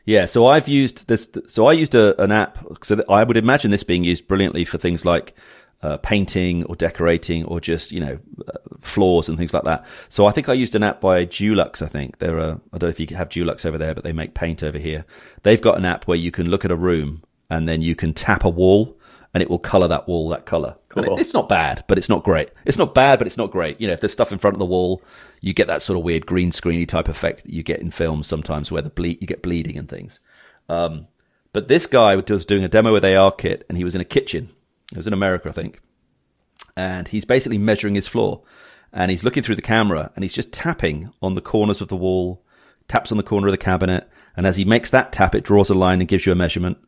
yeah, so I've used this. So I used a, an app. So that I would imagine this being used brilliantly for things like uh, painting or decorating or just you know uh, floors and things like that. So I think I used an app by Dulux. I think there are I don't know if you have Dulux over there, but they make paint over here. They've got an app where you can look at a room and then you can tap a wall and it will color that wall that color. And it- it's not bad, but it's not great. It's not bad, but it's not great. You know, if there's stuff in front of the wall, you get that sort of weird green screeny type effect that you get in films sometimes, where the ble- you get bleeding and things. Um, but this guy was doing a demo with ARKit, and he was in a kitchen. It was in America, I think, and he's basically measuring his floor, and he's looking through the camera, and he's just tapping on the corners of the wall, taps on the corner of the cabinet, and as he makes that tap, it draws a line and gives you a measurement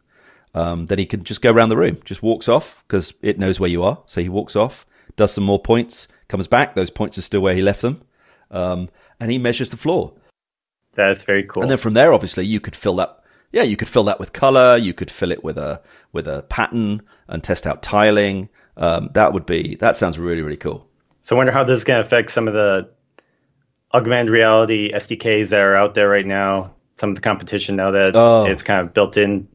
um, then he can just go around the room, just walks off because it knows where you are. So he walks off, does some more points, comes back. Those points are still where he left them, um, and he measures the floor. That's very cool. And then from there, obviously, you could fill that. Yeah, you could fill that with color. You could fill it with a with a pattern and test out tiling. Um, that would be that sounds really really cool. so I wonder how this is going to affect some of the augmented reality SDKs that are out there right now. Some of the competition now that Oh. it's kind of built in.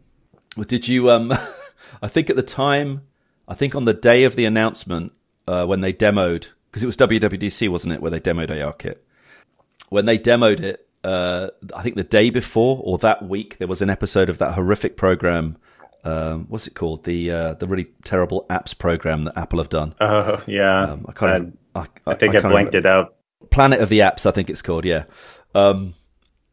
Well, Did you? Um, I think at the time, I think on the day of the announcement uh, when they demoed, because it was WWDC, wasn't it, where they demoed ARKit. When they demoed it, uh, I think the day before or that week, there was an episode of that horrific program. Um, what's it called? The uh, the really terrible apps program that Apple have done. Oh yeah, Um, I can't. I, I, I think I, can't blanked remember. it out. Planet of the Apps, I think it's called. Yeah. Um,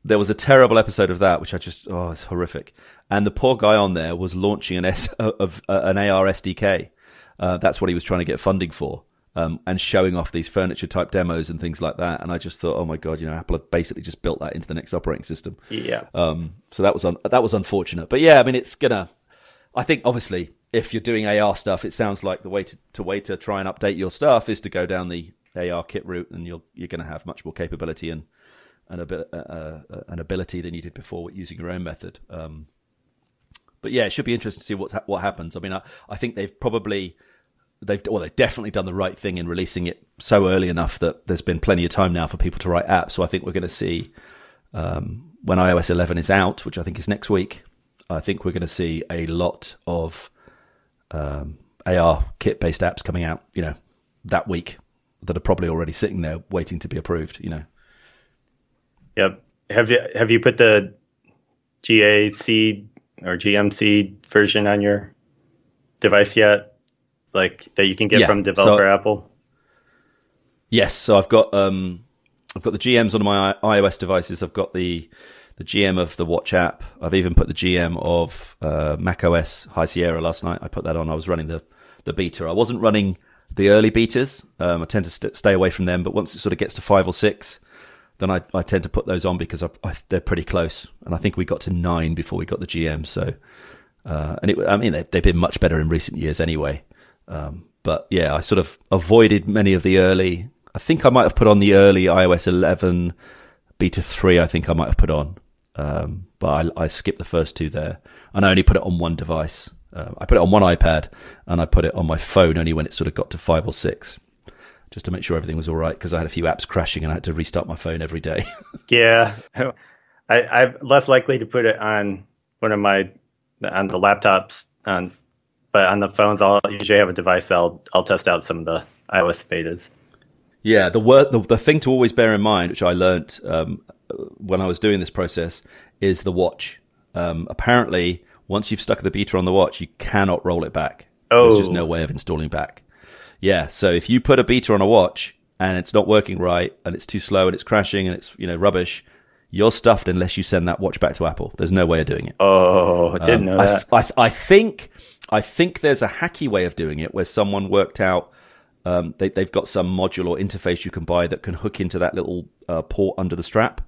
there was a terrible episode of that, which I just oh, it's horrific. And the poor guy on there was launching an S of uh, an AR SDK. Uh, that's what he was trying to get funding for, um, and showing off these furniture type demos and things like that. And I just thought, oh my god, you know, Apple have basically just built that into the next operating system. Yeah, Um, so that was un- that was unfortunate. But yeah, I mean, it's gonna. I think obviously, if you're doing AR stuff, it sounds like the way to, to way to try and update your stuff is to go down the ARKit route, and you'll you're going to have much more capability and and a bit, uh, uh, an ability than you did before using your own method. Um, but yeah, it should be interesting to see what's ha- what happens. I mean, I, I think they've probably they've well they've definitely done the right thing in releasing it so early enough that there's been plenty of time now for people to write apps. So I think we're going to see um, when iOS 11 is out, which I think is next week. I think we're going to see a lot of um, ARKit based apps coming out. You know, that week that are probably already sitting there waiting to be approved. You know. yep. Have you have you put the GAC or GMC version on your device yet? Like that you can get Yeah, from developer so- Apple. Yes, so I've got um, I've got the GMs on my iOS devices. I've got the the GM of the Watch app. I've even put the GM of uh, macOS High Sierra last night. I put that on. I was running the the beta. I wasn't running the early betas. Um, I tend to st- stay away from them. But once it sort of gets to five or six, then I, I tend to put those on because I, I, they're pretty close. And I think we got to nine before we got the GM. So uh, and it, I mean they, they've been much better in recent years anyway. Um, but yeah, I sort of avoided many of the early. I think I might have put on the early iOS 11 beta 3. I think I might have put on, um, but I, I skipped the first two there, and I only put it on one device. Uh, I put it on one iPad, and I put it on my phone only when it sort of got to five or six, just to make sure everything was all right because I had a few apps crashing and I had to restart my phone every day. Yeah, I, I'm less likely to put it on one of my on the laptops, on, but on the phones, I'll usually have a device. I'll I'll test out some of the iOS betas. Yeah, the word, the, the thing to always bear in mind, which I learnt um, when I was doing this process, is the watch. Um, apparently, once you've stuck the beta on the watch, you cannot roll it back. Oh. There's just Oh. no way of installing back. Yeah, so if you put a beta on a watch, and it's not working right and it's too slow and it's crashing and it's you know rubbish, you're stuffed unless you send that watch back to Apple. There's no way of doing it. Oh, I didn't um, know that. I, th- I, I, think I think there's a hacky way of doing it where someone worked out. Um, they, have got some module or interface you can buy that can hook into that little uh, port under the strap.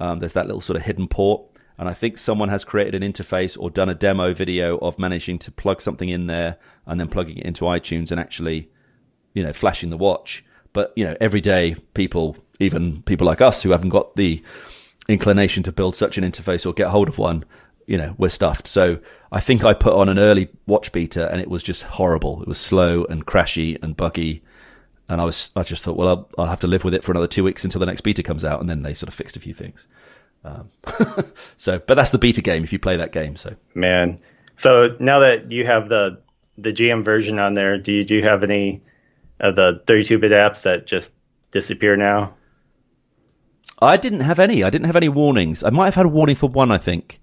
Um, there's that little sort of hidden port, and I think someone has created an interface or done a demo video of managing to plug something in there and then plugging it into iTunes and actually, you know, flashing the watch. But you know, everyday people, even people like us who haven't got the inclination to build such an interface or get hold of one, you know, we're stuffed. So I think I put on an early watch beta and it was just horrible. It was slow and crashy and buggy. And I was, I just thought, well, I'll, I'll have to live with it for another two weeks until the next beta comes out. And then they sort of fixed a few things. Um, so, but that's the beta game if you play that game. So, man. So now that you have the, the GM version on there, do you, do you have any of the 32 bit apps that just disappear now? I didn't have any. I didn't have any warnings. I might have had a warning for one, I think.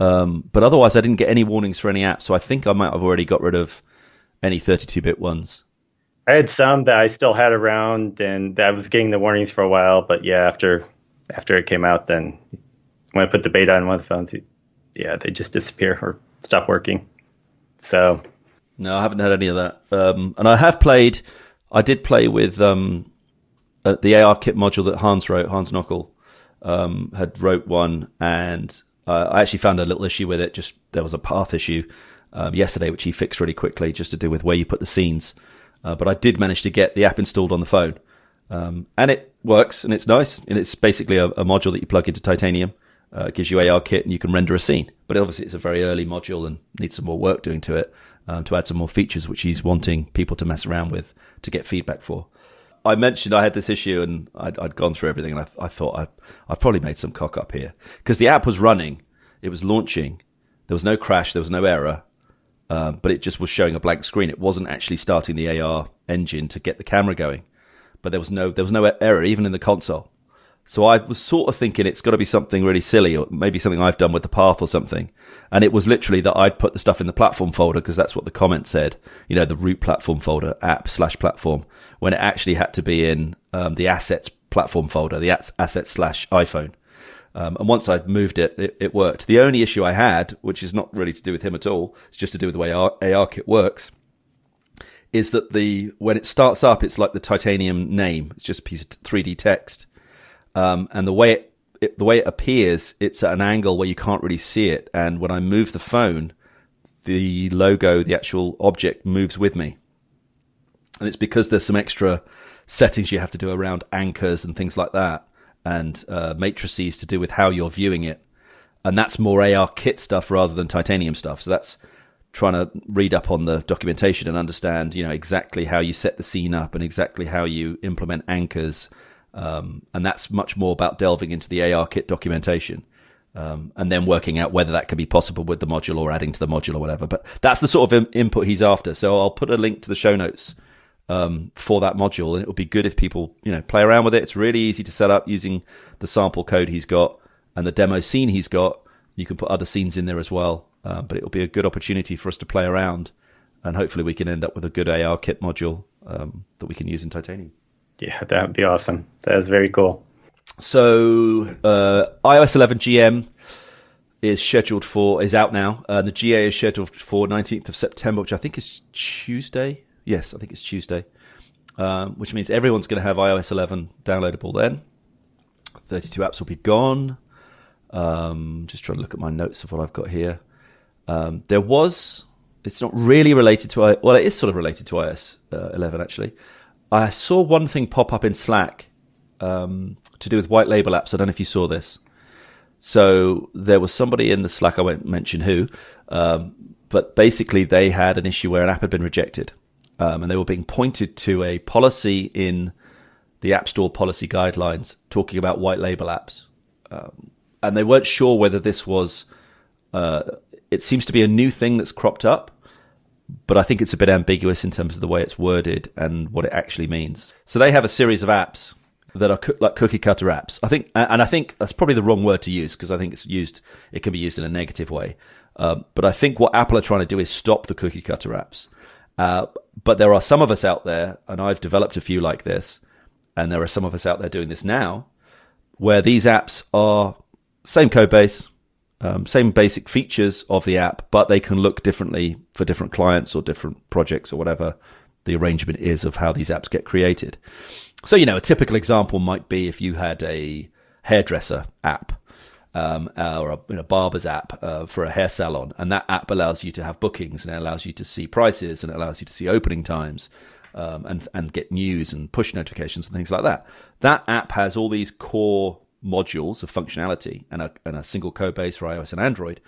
Um, but otherwise, I didn't get any warnings for any apps. So I think I might have already got rid of any 32 bit ones. I had some that I still had around and I was getting the warnings for a while. But yeah, after after it came out, then when I put the beta on one of the phones, yeah, they just disappear or stop working. So. No, I haven't had any of that. Um, and I have played, I did play with um, uh, the ARKit module that Hans wrote, Hans Knöchel, um, had wrote one, and uh, I actually found a little issue with it. Just there was a path issue um, yesterday, which he fixed really quickly, just to do with where you put the scenes. Uh, but I did manage to get the app installed on the phone, um, and it works, and it's nice, and it's basically a, a module that you plug into Titanium. Uh, it gives you ARKit, and you can render a scene. But obviously, it's a very early module and needs some more work doing to it um, to add some more features, which he's wanting people to mess around with to get feedback for. I mentioned I had this issue and I'd, I'd gone through everything and I, I thought I, I've probably made some cock up here. Because the app was running, it was launching, there was no crash, there was no error, uh, but it just was showing a blank screen. It wasn't actually starting the AR engine to get the camera going, but there was no there was no error even in the console. So I was sort of thinking it's got to be something really silly, or maybe something I've done with the path or something. And it was literally that I'd put the stuff in the platform folder because that's what the comment said. You know, the root platform folder, app slash platform, when it actually had to be in um, the assets platform folder, the assets slash iPhone. Um, and once I'd moved it, it, it, worked. The only issue I had, which is not really to do with him at all, it's just to do with the way AR, ARKit works, is that the when it starts up, it's like the titanium name. It's just a piece of 3D text um, and the way it, it, the way it appears, it's at an angle where you can't really see it. And when I move the phone, the logo, the actual object, moves with me. And it's because there's some extra settings you have to do around anchors and things like that, and uh, matrices to do with how you're viewing it. And that's more ARKit stuff rather than titanium stuff. So that's trying to read up on the documentation and understand, you know, exactly how you set the scene up and exactly how you implement anchors um, and that's much more about delving into the ARKit documentation. Um, and then working out whether that could be possible with the module or adding to the module or whatever. But that's the sort of Im- input he's after. So I'll put a link to the show notes um, for that module, and it would be good if people you know play around with it. It's really easy to set up using the sample code he's got and the demo scene he's got. You can put other scenes in there as well, uh, but it'll be a good opportunity for us to play around, and hopefully we can end up with a good ARKit module um, that we can use in Titanium. Yeah, that would be awesome. That is very cool. So uh, iOS 11 GM is scheduled for is out now. Uh, the GA is scheduled for 19th of September, which I think is Tuesday. Yes, I think it's Tuesday. Um, which means everyone's going to have iOS 11 downloadable then. 32 apps will be gone. Um, just trying to look at my notes of what I've got here. Um, there was, it's not really related to, well, it is sort of related to iOS uh, 11 actually. I saw one thing pop up in Slack um, to do with white label apps. I don't know if you saw this. So there was somebody in the Slack, I won't mention who, um, but basically they had an issue where an app had been rejected. Um, and they were being pointed to a policy in the App Store policy guidelines talking about white label apps. Um, and they weren't sure whether this was, uh, it seems to be a new thing that's cropped up but I think it's a bit ambiguous in terms of the way it's worded and what it actually means. So they have a series of apps that are co- like cookie cutter apps. I think, and I think that's probably the wrong word to use because I think it's used, it can be used in a negative way. Um, but I think what Apple are trying to do is stop the cookie cutter apps. Uh, but there are some of us out there, and I've developed a few like this, and there are some of us out there doing this now, where these apps are same code base, um, same basic features of the app, but they can look differently for different clients or different projects or whatever the arrangement is of how these apps get created. So, you know, a typical example might be if you had a hairdresser app um, or a you know, barber's app uh, for a hair salon, and that app allows you to have bookings and it allows you to see prices and it allows you to see opening times. Um, and and get news and push notifications and things like that. That app has all these core modules of functionality and a, and a single code base for iOS and Android.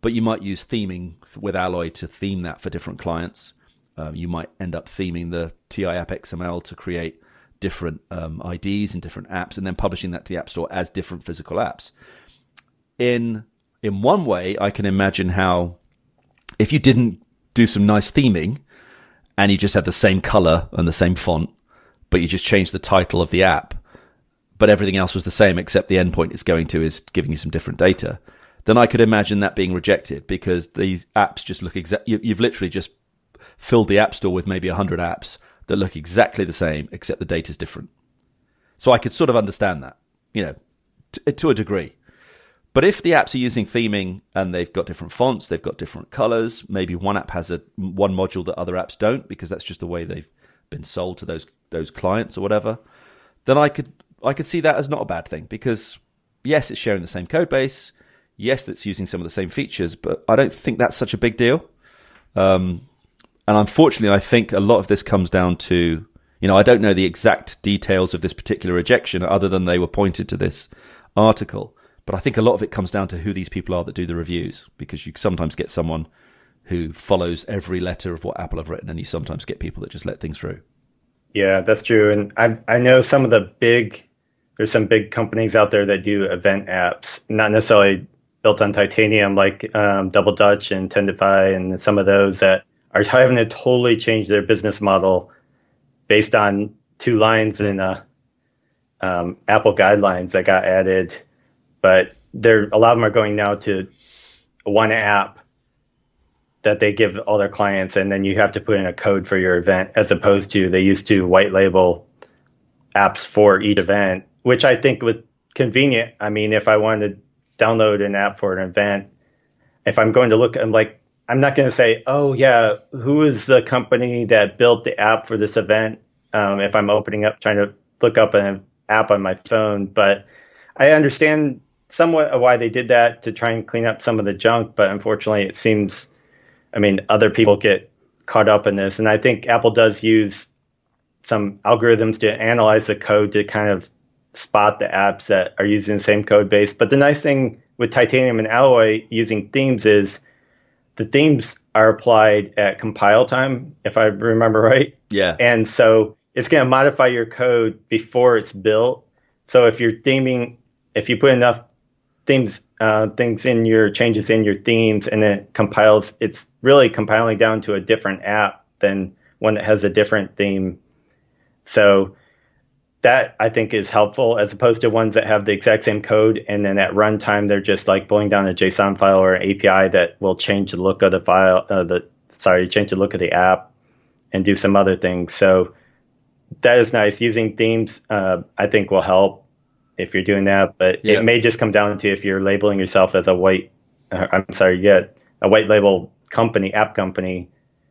But you might use theming with Alloy to theme that for different clients. Uh, you might end up theming the TI app XML to create different um, IDs and different apps, and then publishing that to the App Store as different physical apps. In in one way, I can imagine how if you didn't do some nice theming and you just had the same color and the same font, but you just changed the title of the app, but everything else was the same except the endpoint it's going to is giving you some different data, then I could imagine that being rejected because these apps just look exact. You, you've literally just filled the app store with maybe 100 apps that look exactly the same except the data's different. So I could sort of understand that, you know, t- to a degree. But if the apps are using theming and they've got different fonts, they've got different colors, maybe one app has a one module that other apps don't because that's just the way they've been sold to those those clients or whatever, then I could I could see that as not a bad thing because yes, it's sharing the same code base. Yes, it's using some of the same features, but I don't think that's such a big deal. Um, and unfortunately, I think a lot of this comes down to, you know, I don't know the exact details of this particular rejection other than they were pointed to this article. But I think a lot of it comes down to who these people are that do the reviews because you sometimes get someone who follows every letter of what Apple have written, and you sometimes get people that just let things through. Yeah, that's true. And I I know some of the big there's some big companies out there that do event apps, not necessarily built on titanium like um, DoubleDutch and Tendify and some of those that are having to totally change their business model based on two lines in uh, um, Apple guidelines that got added. But there, a lot of them are going now to one app that they give all their clients, and then you have to put in a code for your event, as opposed to they used to white label apps for each event which I think was convenient. I mean, if I wanted to download an app for an event, if I'm going to look, I'm like, I'm not going to say, oh yeah, who is the company that built the app for this event? Um, if I'm opening up, trying to look up an app on my phone, but I understand somewhat why they did that to try and clean up some of the junk. But unfortunately, it seems, I mean, other people get caught up in this, and I think Apple does use some algorithms to analyze the code to kind of spot the apps that are using the same code base. But the nice thing with Titanium and Alloy using themes is the themes are applied at compile time, if I remember right. Yeah. And so it's going to modify your code before it's built. So if you're theming, if you put enough themes, uh, things in your changes in your themes and it compiles, it's really compiling down to a different app than one that has a different theme. So that I think is helpful as opposed to ones that have the exact same code and then at runtime they're just like pulling down a JSON file or an API that will change the look of the file, uh, the sorry, change the look of the app and do some other things. So that is nice. Using themes, uh, I think will help if you're doing that, but it may just come down to if you're labeling yourself as a white, uh, I'm sorry, yeah, a white label company, app company,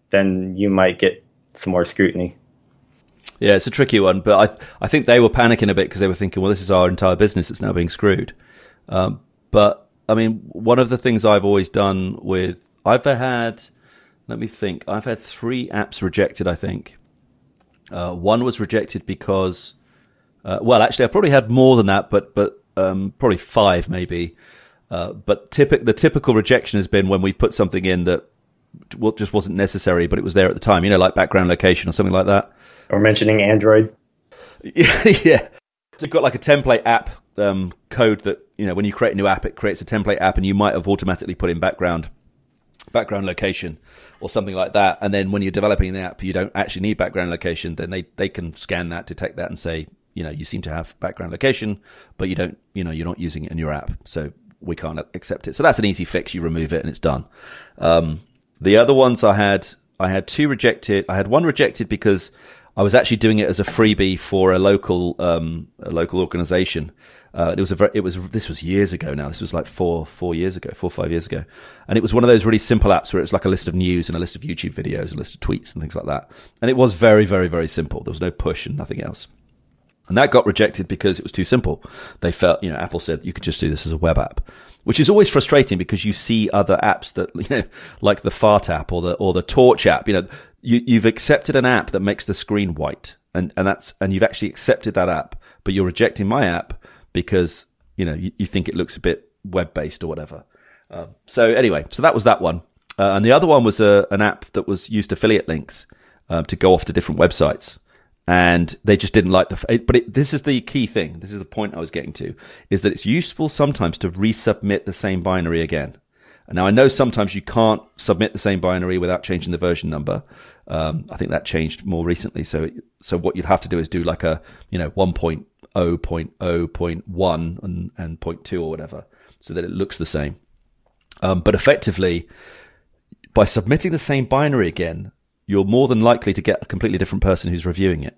then you might get some more scrutiny. Yeah, it's a tricky one, but I I think they were panicking a bit because they were thinking, well, this is our entire business that's now being screwed. Um, but I mean, one of the things I've always done with I've had, let me think, I've had three apps rejected. I think uh, one was rejected because, uh, well, actually, I probably had more than that, but but um, probably five maybe. Uh, but typic, the typical rejection has been when we've put something in that just wasn't necessary, but it was there at the time. You know, like background location or something like that or mentioning Android. yeah. So you've got like a template app um, code that you know when you create a new app, it creates a template app, and you might have automatically put in background background location or something like that. And then when you're developing the app, you don't actually need background location. Then they they can scan that, detect that, and say you know you seem to have background location, but you don't you know you're not using it in your app, so we can't accept it. So that's an easy fix. You remove it and it's done. Um, the other ones I had I had two rejected. I had one rejected because I was actually doing it as a freebie for a local um, a local organization. Uh, it was a very, it was this was years ago now. This was like four four years ago, four five years ago, and it was one of those really simple apps where it's like a list of news and a list of YouTube videos, a list of tweets and things like that. And it was very very very simple. There was no push and nothing else. And that got rejected because it was too simple. They felt, you know, Apple said you could just do this as a web app, which is always frustrating because you see other apps that, you know, like the Fart app or the or the Torch app. You know, you, you've accepted an app that makes the screen white, and and that's and you've actually accepted that app, but you're rejecting my app because you know you, you think it looks a bit web based or whatever. Um, so anyway, so that was that one, uh, and the other one was a, an app that was used affiliate links um, to go off to different websites, and they just didn't like the. But it, this is the key thing. This is the point I was getting to, is that it's useful sometimes to resubmit the same binary again. Now I know sometimes you can't submit the same binary without changing the version number. Um, I think that changed more recently. So so what you'd have to do is do like a you know 1.0.0.1 and and 0.2 or whatever, so that it looks the same. Um, but effectively, by submitting the same binary again, you're more than likely to get a completely different person who's reviewing it.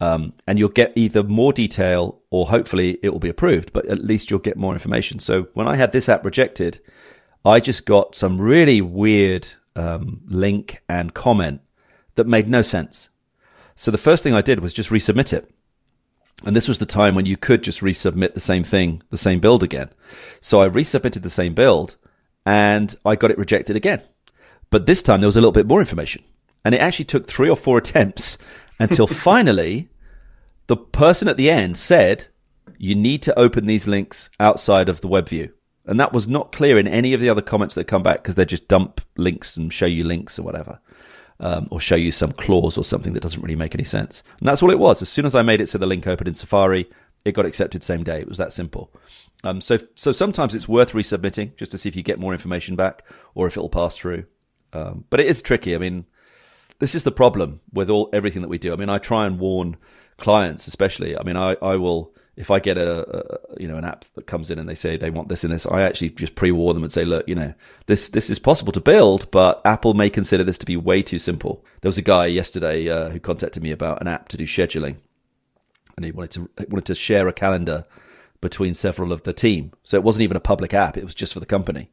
Um, and you'll get either more detail or hopefully it will be approved, but at least you'll get more information. So when I had this app rejected, I just got some really weird um, link and comment that made no sense. So the first thing I did was just resubmit it. And this was the time when you could just resubmit the same thing, the same build again. So I resubmitted the same build and I got it rejected again. But this time there was a little bit more information. And it actually took three or four attempts until finally the person at the end said, you need to open these links outside of the web view. And that was not clear in any of the other comments that come back because they just dump links and show you links or whatever. Um, or show you some clause or something that doesn't really make any sense. And that's all it was. As soon as I made it so the link opened in Safari, it got accepted same day. It was that simple. Um, so, so sometimes it's worth resubmitting just to see if you get more information back or if it'll pass through. Um, but it is tricky. I mean, this is the problem with all everything that we do. I mean, I try and warn clients, especially. I mean, I, I will if I get a, a, you know an app that comes in and they say they want this and this, I actually just pre-warn them and say, look, you know, this this is possible to build, but Apple may consider this to be way too simple. There was a guy yesterday uh, who contacted me about an app to do scheduling, and he wanted to wanted to share a calendar between several of the team. So it wasn't even a public app; it was just for the company.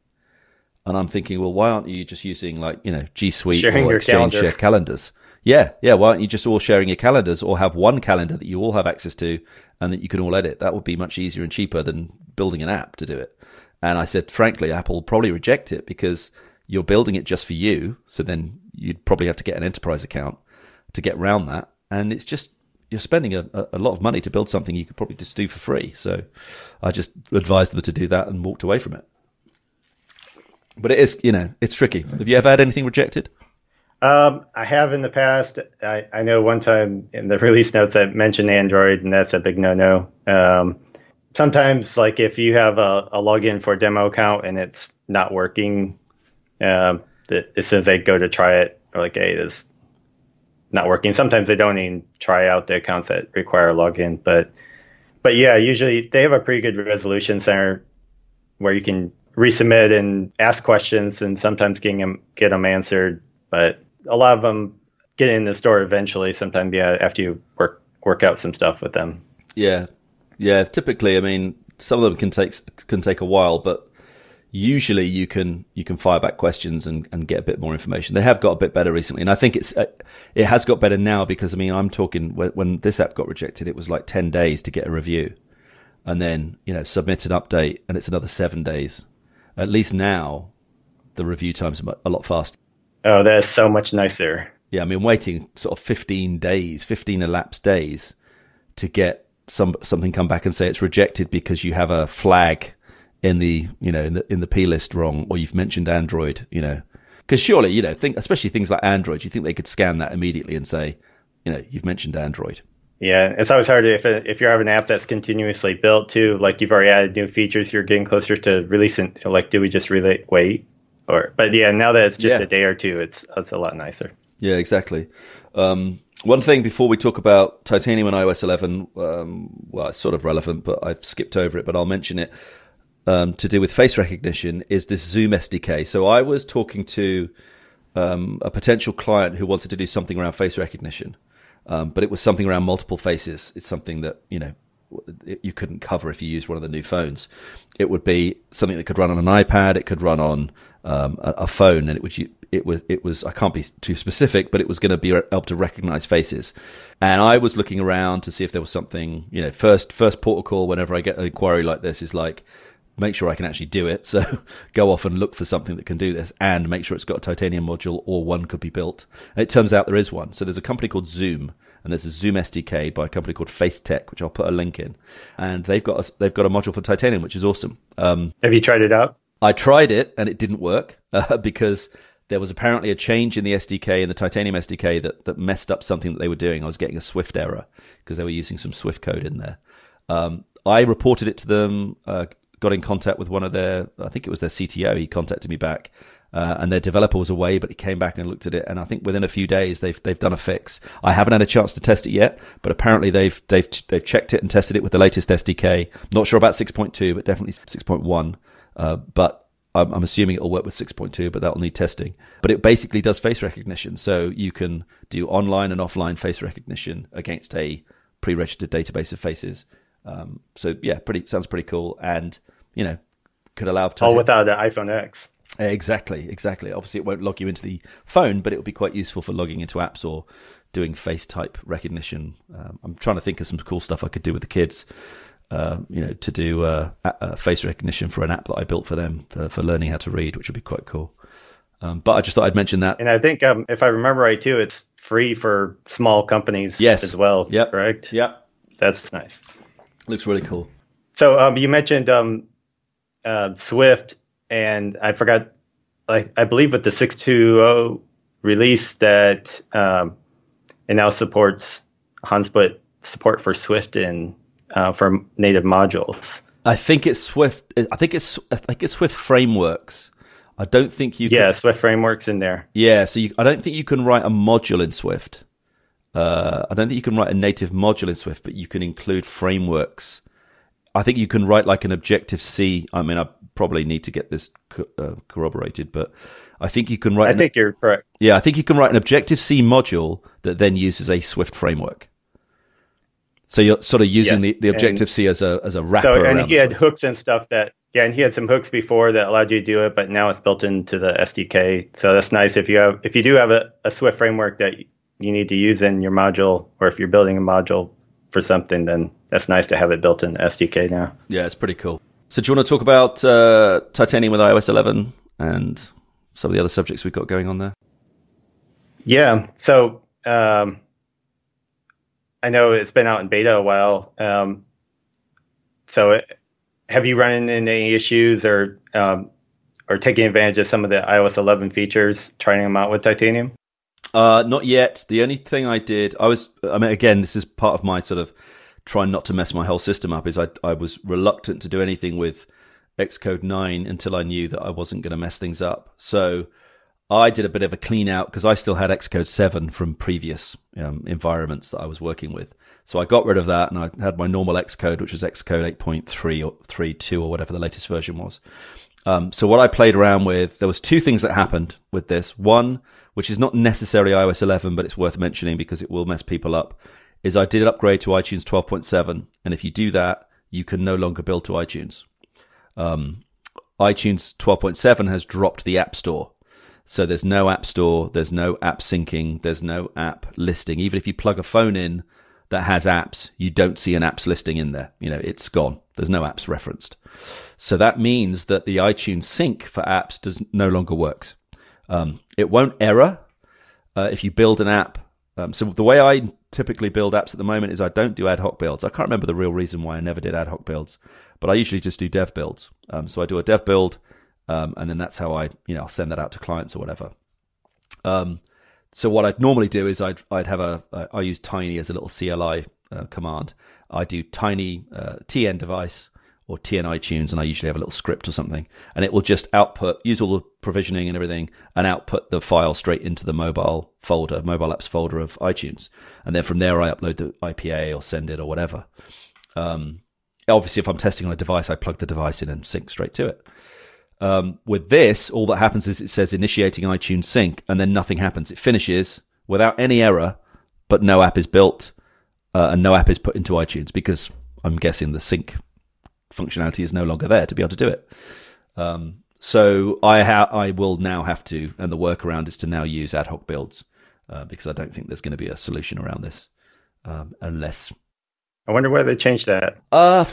And I'm thinking, well, why aren't you just using like you know G Suite or Exchange calendar. share calendars? Yeah, yeah. Why aren't you just all sharing your calendars or have one calendar that you all have access to and that you can all edit? That would be much easier and cheaper than building an app to do it. And I said, frankly, Apple will probably reject it because you're building it just for you. So then you'd probably have to get an enterprise account to get around that. And it's just, you're spending a, a lot of money to build something you could probably just do for free. So I just advised them to do that and walked away from it. But it is, you know, it's tricky. Have you ever had anything rejected? Um, I have in the past. I, I know one time in the release notes I mentioned Android, and that's a big no-no. Um, sometimes, like if you have a, a, login for a demo account and it's not working, um, that as soon as they go to try it, they're like, "Hey, this not working." Sometimes they don't even try out the accounts that require a login, but but yeah, usually they have a pretty good resolution center where you can resubmit and ask questions, and sometimes getting them get them answered. But a lot of them get in the store eventually. Sometimes, yeah, after you work work out some stuff with them. Yeah, yeah. Typically, I mean, some of them can take can take a while, but usually you can you can fire back questions and, and get a bit more information. They have got a bit better recently, and I think it's uh, it has got better now because I mean I'm talking when, when this app got rejected, it was like ten days to get a review, and then you know submit an update, and it's another seven days. At least now, the review times a lot faster. Oh, that is so much nicer. Yeah, I mean, waiting sort of 15 days, 15 elapsed days to get some something come back and say it's rejected because you have a flag in the you know in the in the p list wrong or you've mentioned Android, you know, because surely you know think especially things like Android, you think they could scan that immediately and say, you know, you've mentioned Android. Yeah, it's always hard if if you have an app that's continuously built too, like you've already added new features, you're getting closer to releasing. So like, do we just really wait or, but yeah, now that it's just yeah. a day or two, it's it's a lot nicer. Yeah, exactly. Um, one thing before we talk about Titanium and iOS 11, um, well, it's sort of relevant, but I've skipped over it, but I'll mention it. Um, to do with face recognition is this Zoom SDK. So I was talking to um, a potential client who wanted to do something around face recognition, Um, but it was something around multiple faces. It's something that you know you couldn't cover if you used one of the new phones. It would be something that could run on an iPad. It could run on um, a, a, phone, and it would it was it was I can't be too specific, but it was going to be able to recognize faces. And I was looking around to see if there was something. You know, first first portal call whenever I get an inquiry like this is like make sure I can actually do it. So go off and look for something that can do this and make sure it's got a titanium module or one could be built. And it turns out there is one. So there's a company called Zoom and there's a Zoom SDK by a company called FaceTec, which I'll put a link in. And they've got a, they've got a module for titanium, which is awesome. Um, Have you tried it out? I tried it and it didn't work uh, because there was apparently a change in the SDK in the Titanium SDK that, that messed up something that they were doing. I was getting a Swift error because they were using some Swift code in there. Um, I reported it to them, uh, got in contact with one of their, I think it was their CTO. He contacted me back, uh, and their developer was away, but he came back and looked at it. And I think within a few days, they've they've done a fix. I haven't had a chance to test it yet, but apparently they've they've they've checked it and tested it with the latest SDK. Not sure about 6.2, but definitely 6.1. Uh, but I'm, I'm assuming it'll work with 6.2, but that'll need testing. But it basically does face recognition. So you can do online and offline face recognition against a pre registered database of faces. Um, so yeah, pretty sounds pretty cool. And, you know, could allow. All without an iPhone X. Exactly, exactly. Obviously, it won't log you into the phone, but it will be quite useful for logging into apps or doing face type recognition. Um, I'm trying to think of some cool stuff I could do with the kids. Uh, you know, to do uh, uh, face recognition for an app that I built for them for, for learning how to read, which would be quite cool. Um, but I just thought I'd mention that. And I think um, if I remember right too, it's free for small companies yes. as well. Yeah. Correct. Yeah. That's nice. Looks really cool. So um, you mentioned um, uh, Swift, and I forgot. I, I believe with the 6.2.0 release that um, it now supports Hansplit support for Swift and uh, for native modules. I think it's Swift. I think it's I think it's Swift frameworks. I don't think you. Can Yeah, Swift frameworks in there. Yeah, so you, I don't think you can write a module in Swift. Uh, I don't think you can write a native module in Swift, but you can include frameworks. I think you can write like an Objective C. I mean, I probably need to get this co- uh, corroborated, but I think you can write. I think you're correct. Yeah, I think you can write an Objective C module that then uses a Swift framework. So you're sort of using yes. the, the Objective C as a as a wrapper. So and he had hooks and stuff that yeah, and he had some hooks before that allowed you to do it, but now it's built into the SDK. So that's nice if you have if you do have a, a Swift framework that you need to use in your module, or if you're building a module for something, then that's nice to have it built in the SDK now. Yeah, it's pretty cool. So do you want to talk about uh, Titanium with iOS 11 and some of the other subjects we've got going on there? Yeah. So um, I know it's been out in beta a while. Um, so, it, have you run into any issues or um, or taking advantage of some of the iOS 11 features, trying them out with Titanium? Uh, not yet. The only thing I did, I was, I mean, again, this is part of my sort of trying not to mess my whole system up. Is I I was reluctant to do anything with Xcode 9 until I knew that I wasn't going to mess things up. So I did a bit of a clean out because I still had Xcode 7 from previous um, environments that I was working with. So I got rid of that and I had my normal Xcode, which was Xcode 8.3 or 3.2 or whatever the latest version was. Um, so what I played around with, there was two things that happened with this. One, which is not necessarily iOS 11, but it's worth mentioning because it will mess people up, is I did upgrade to iTunes 12.7. And if you do that, you can no longer build to iTunes. Um, iTunes 12.7 has dropped the App Store. So there's no app store, there's no app syncing, there's no app listing. Even if you plug a phone in that has apps, you don't see an apps listing in there. You know, it's gone. There's no apps referenced. So that means that the iTunes sync for apps does no longer works. Um, it won't error uh, if you build an app. Um, so the way I typically build apps at the moment is I don't do ad hoc builds. I can't remember the real reason why I never did ad hoc builds, but I usually just do dev builds. Um, so I do a dev build um, and then that's how I, you know, I'll send that out to clients or whatever. Um, so what I'd normally do is I'd I'd have a I use Tiny as a little CLI uh, command. I do Tiny uh, TN device or TN iTunes, and I usually have a little script or something, and it will just output use all the provisioning and everything, and output the file straight into the mobile folder, mobile apps folder of iTunes, and then from there I upload the IPA or send it or whatever. Um, obviously, if I'm testing on a device, I plug the device in and sync straight to it. Um, with this, all that happens is it says initiating iTunes sync, and then nothing happens. It finishes without any error, but no app is built uh, and no app is put into iTunes because I'm guessing the sync functionality is no longer there to be able to do it. Um, so I ha- I will now have to, and the workaround is to now use ad hoc builds uh, because I don't think there's going to be a solution around this um, unless. I wonder why they changed that. Uh,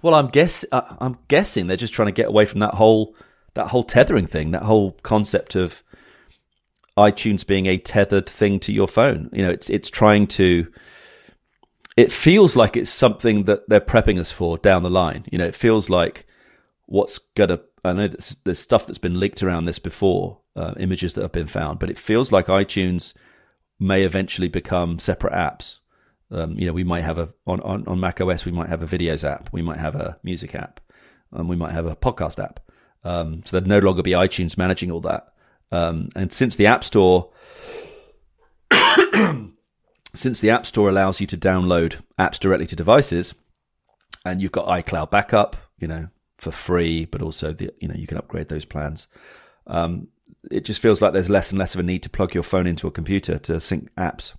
well, I'm guess uh, I'm guessing they're just trying to get away from that whole that whole tethering thing, that whole concept of iTunes being a tethered thing to your phone. You know, it's it's trying to. It feels like it's something that they're prepping us for down the line. You know, it feels like what's gonna. I know there's, there's stuff that's been leaked around this before, uh, images that have been found, but it feels like iTunes may eventually become separate apps. Um, you know, we might have a on, on on Mac OS, we might have a videos app, we might have a music app, and we might have a podcast app. Um, so there'd no longer be iTunes managing all that. Um, and since the App Store, since the App Store allows you to download apps directly to devices, and you've got iCloud backup, you know, for free, but also the you know you can upgrade those plans. Um, it just feels like there's less and less of a need to plug your phone into a computer to sync apps.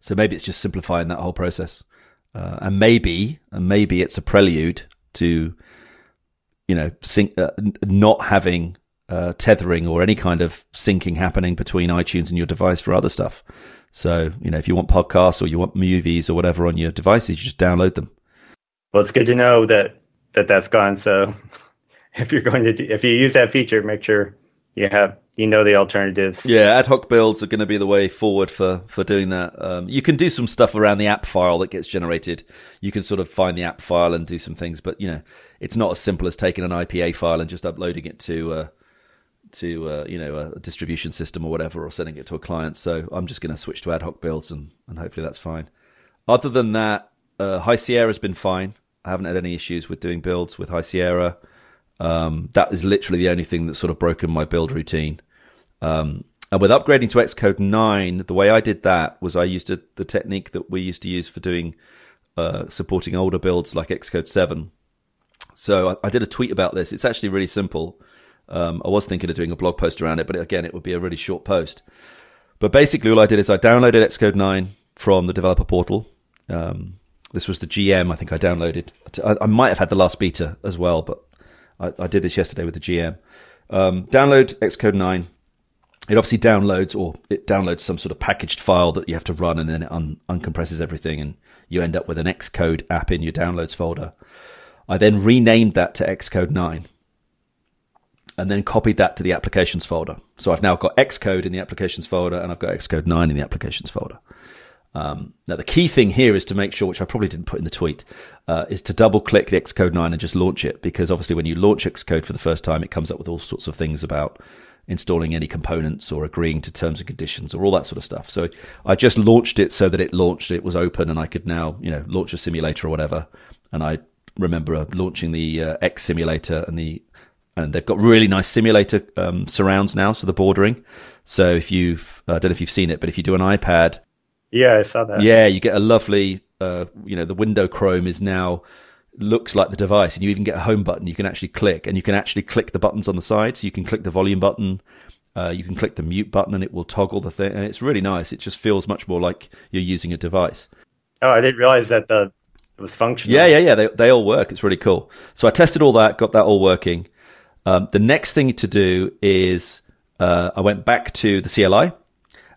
So maybe it's just simplifying that whole process, uh, and maybe and maybe it's a prelude to you know sync, uh, not having uh, tethering or any kind of syncing happening between iTunes and your device for other stuff. So, you know, if you want podcasts or you want movies or whatever on your devices, you just download them. Well, it's good to know that, that that's gone. So if you're going to, do, if you use that feature, make sure you have, you know, the alternatives. Yeah. Ad hoc builds are going to be the way forward for, for doing that. Um, you can do some stuff around the app file that gets generated. You can sort of find the app file and do some things, but you know, it's not as simple as taking an IPA file and just uploading it to, uh, to uh, you know a distribution system or whatever, or sending it to a client. So I'm just going to switch to ad hoc builds, and, and hopefully that's fine. Other than that, uh, High Sierra has been fine. I haven't had any issues with doing builds with High Sierra. Um, that is literally the only thing that's sort of broken my build routine. Um, and with upgrading to Xcode 9, the way I did that was I used a, the technique that we used to use for doing uh, supporting older builds like Xcode 7. So I, I, did a tweet about this. It's actually really simple. Um, I was thinking of doing a blog post around it, but again, it would be a really short post. But basically, all I did is I downloaded Xcode 9 from the developer portal. Um, this was the GM I think I downloaded. I, I, might have had the last beta as well, but I, I did this yesterday with the GM. Um, download Xcode 9. It obviously downloads, or it downloads some sort of packaged file that you have to run, and then it un- uncompresses everything, and you end up with an Xcode app in your downloads folder. I then renamed that to Xcode 9 and then copied that to the applications folder. So I've now got Xcode in the applications folder and I've got Xcode 9 in the applications folder. Um, now, the key thing here is to make sure, which I probably didn't put in the tweet, uh, is to double click the Xcode 9 and just launch it. Because obviously, when you launch Xcode for the first time, it comes up with all sorts of things about installing any components or agreeing to terms and conditions or all that sort of stuff. So I just launched it so that it launched, it was open, and I could now, you know, launch a simulator or whatever. And I remember uh, launching the uh, X simulator and the and they've got really nice simulator um, surrounds now, so the bordering. So if you've, I don't know if you've seen it, but if you do an iPad, yeah, I saw that. Yeah, you get a lovely, uh, you know, the window Chrome is now looks like the device, and you even get a home button you can actually click, and you can actually click the buttons on the side. So you can click the volume button, uh, you can click the mute button, and it will toggle the thing, and it's really nice. It just feels much more like you're using a device. Oh, I didn't realize that the it was functional. Yeah, yeah, yeah. They they all work. It's really cool. So I tested all that, got that all working. Um, the next thing to do is uh, I went back to the CLI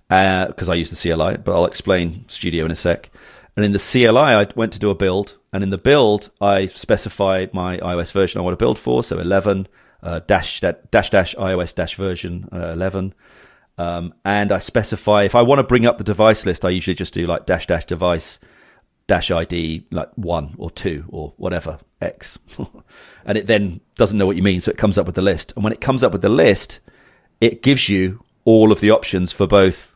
because uh, I use the CLI, but I'll explain Studio in a sec. And in the CLI, I went to do a build, and in the build, I specified my iOS version I want to build for, so 11 uh, dash dash dash iOS dash version uh, 11. Um, and I specify if I want to bring up the device list, I usually just do like dash dash device dash ID like one or two or whatever X, and it then doesn't know what you mean, so it comes up with the list. And when it comes up with the list, it gives you all of the options for both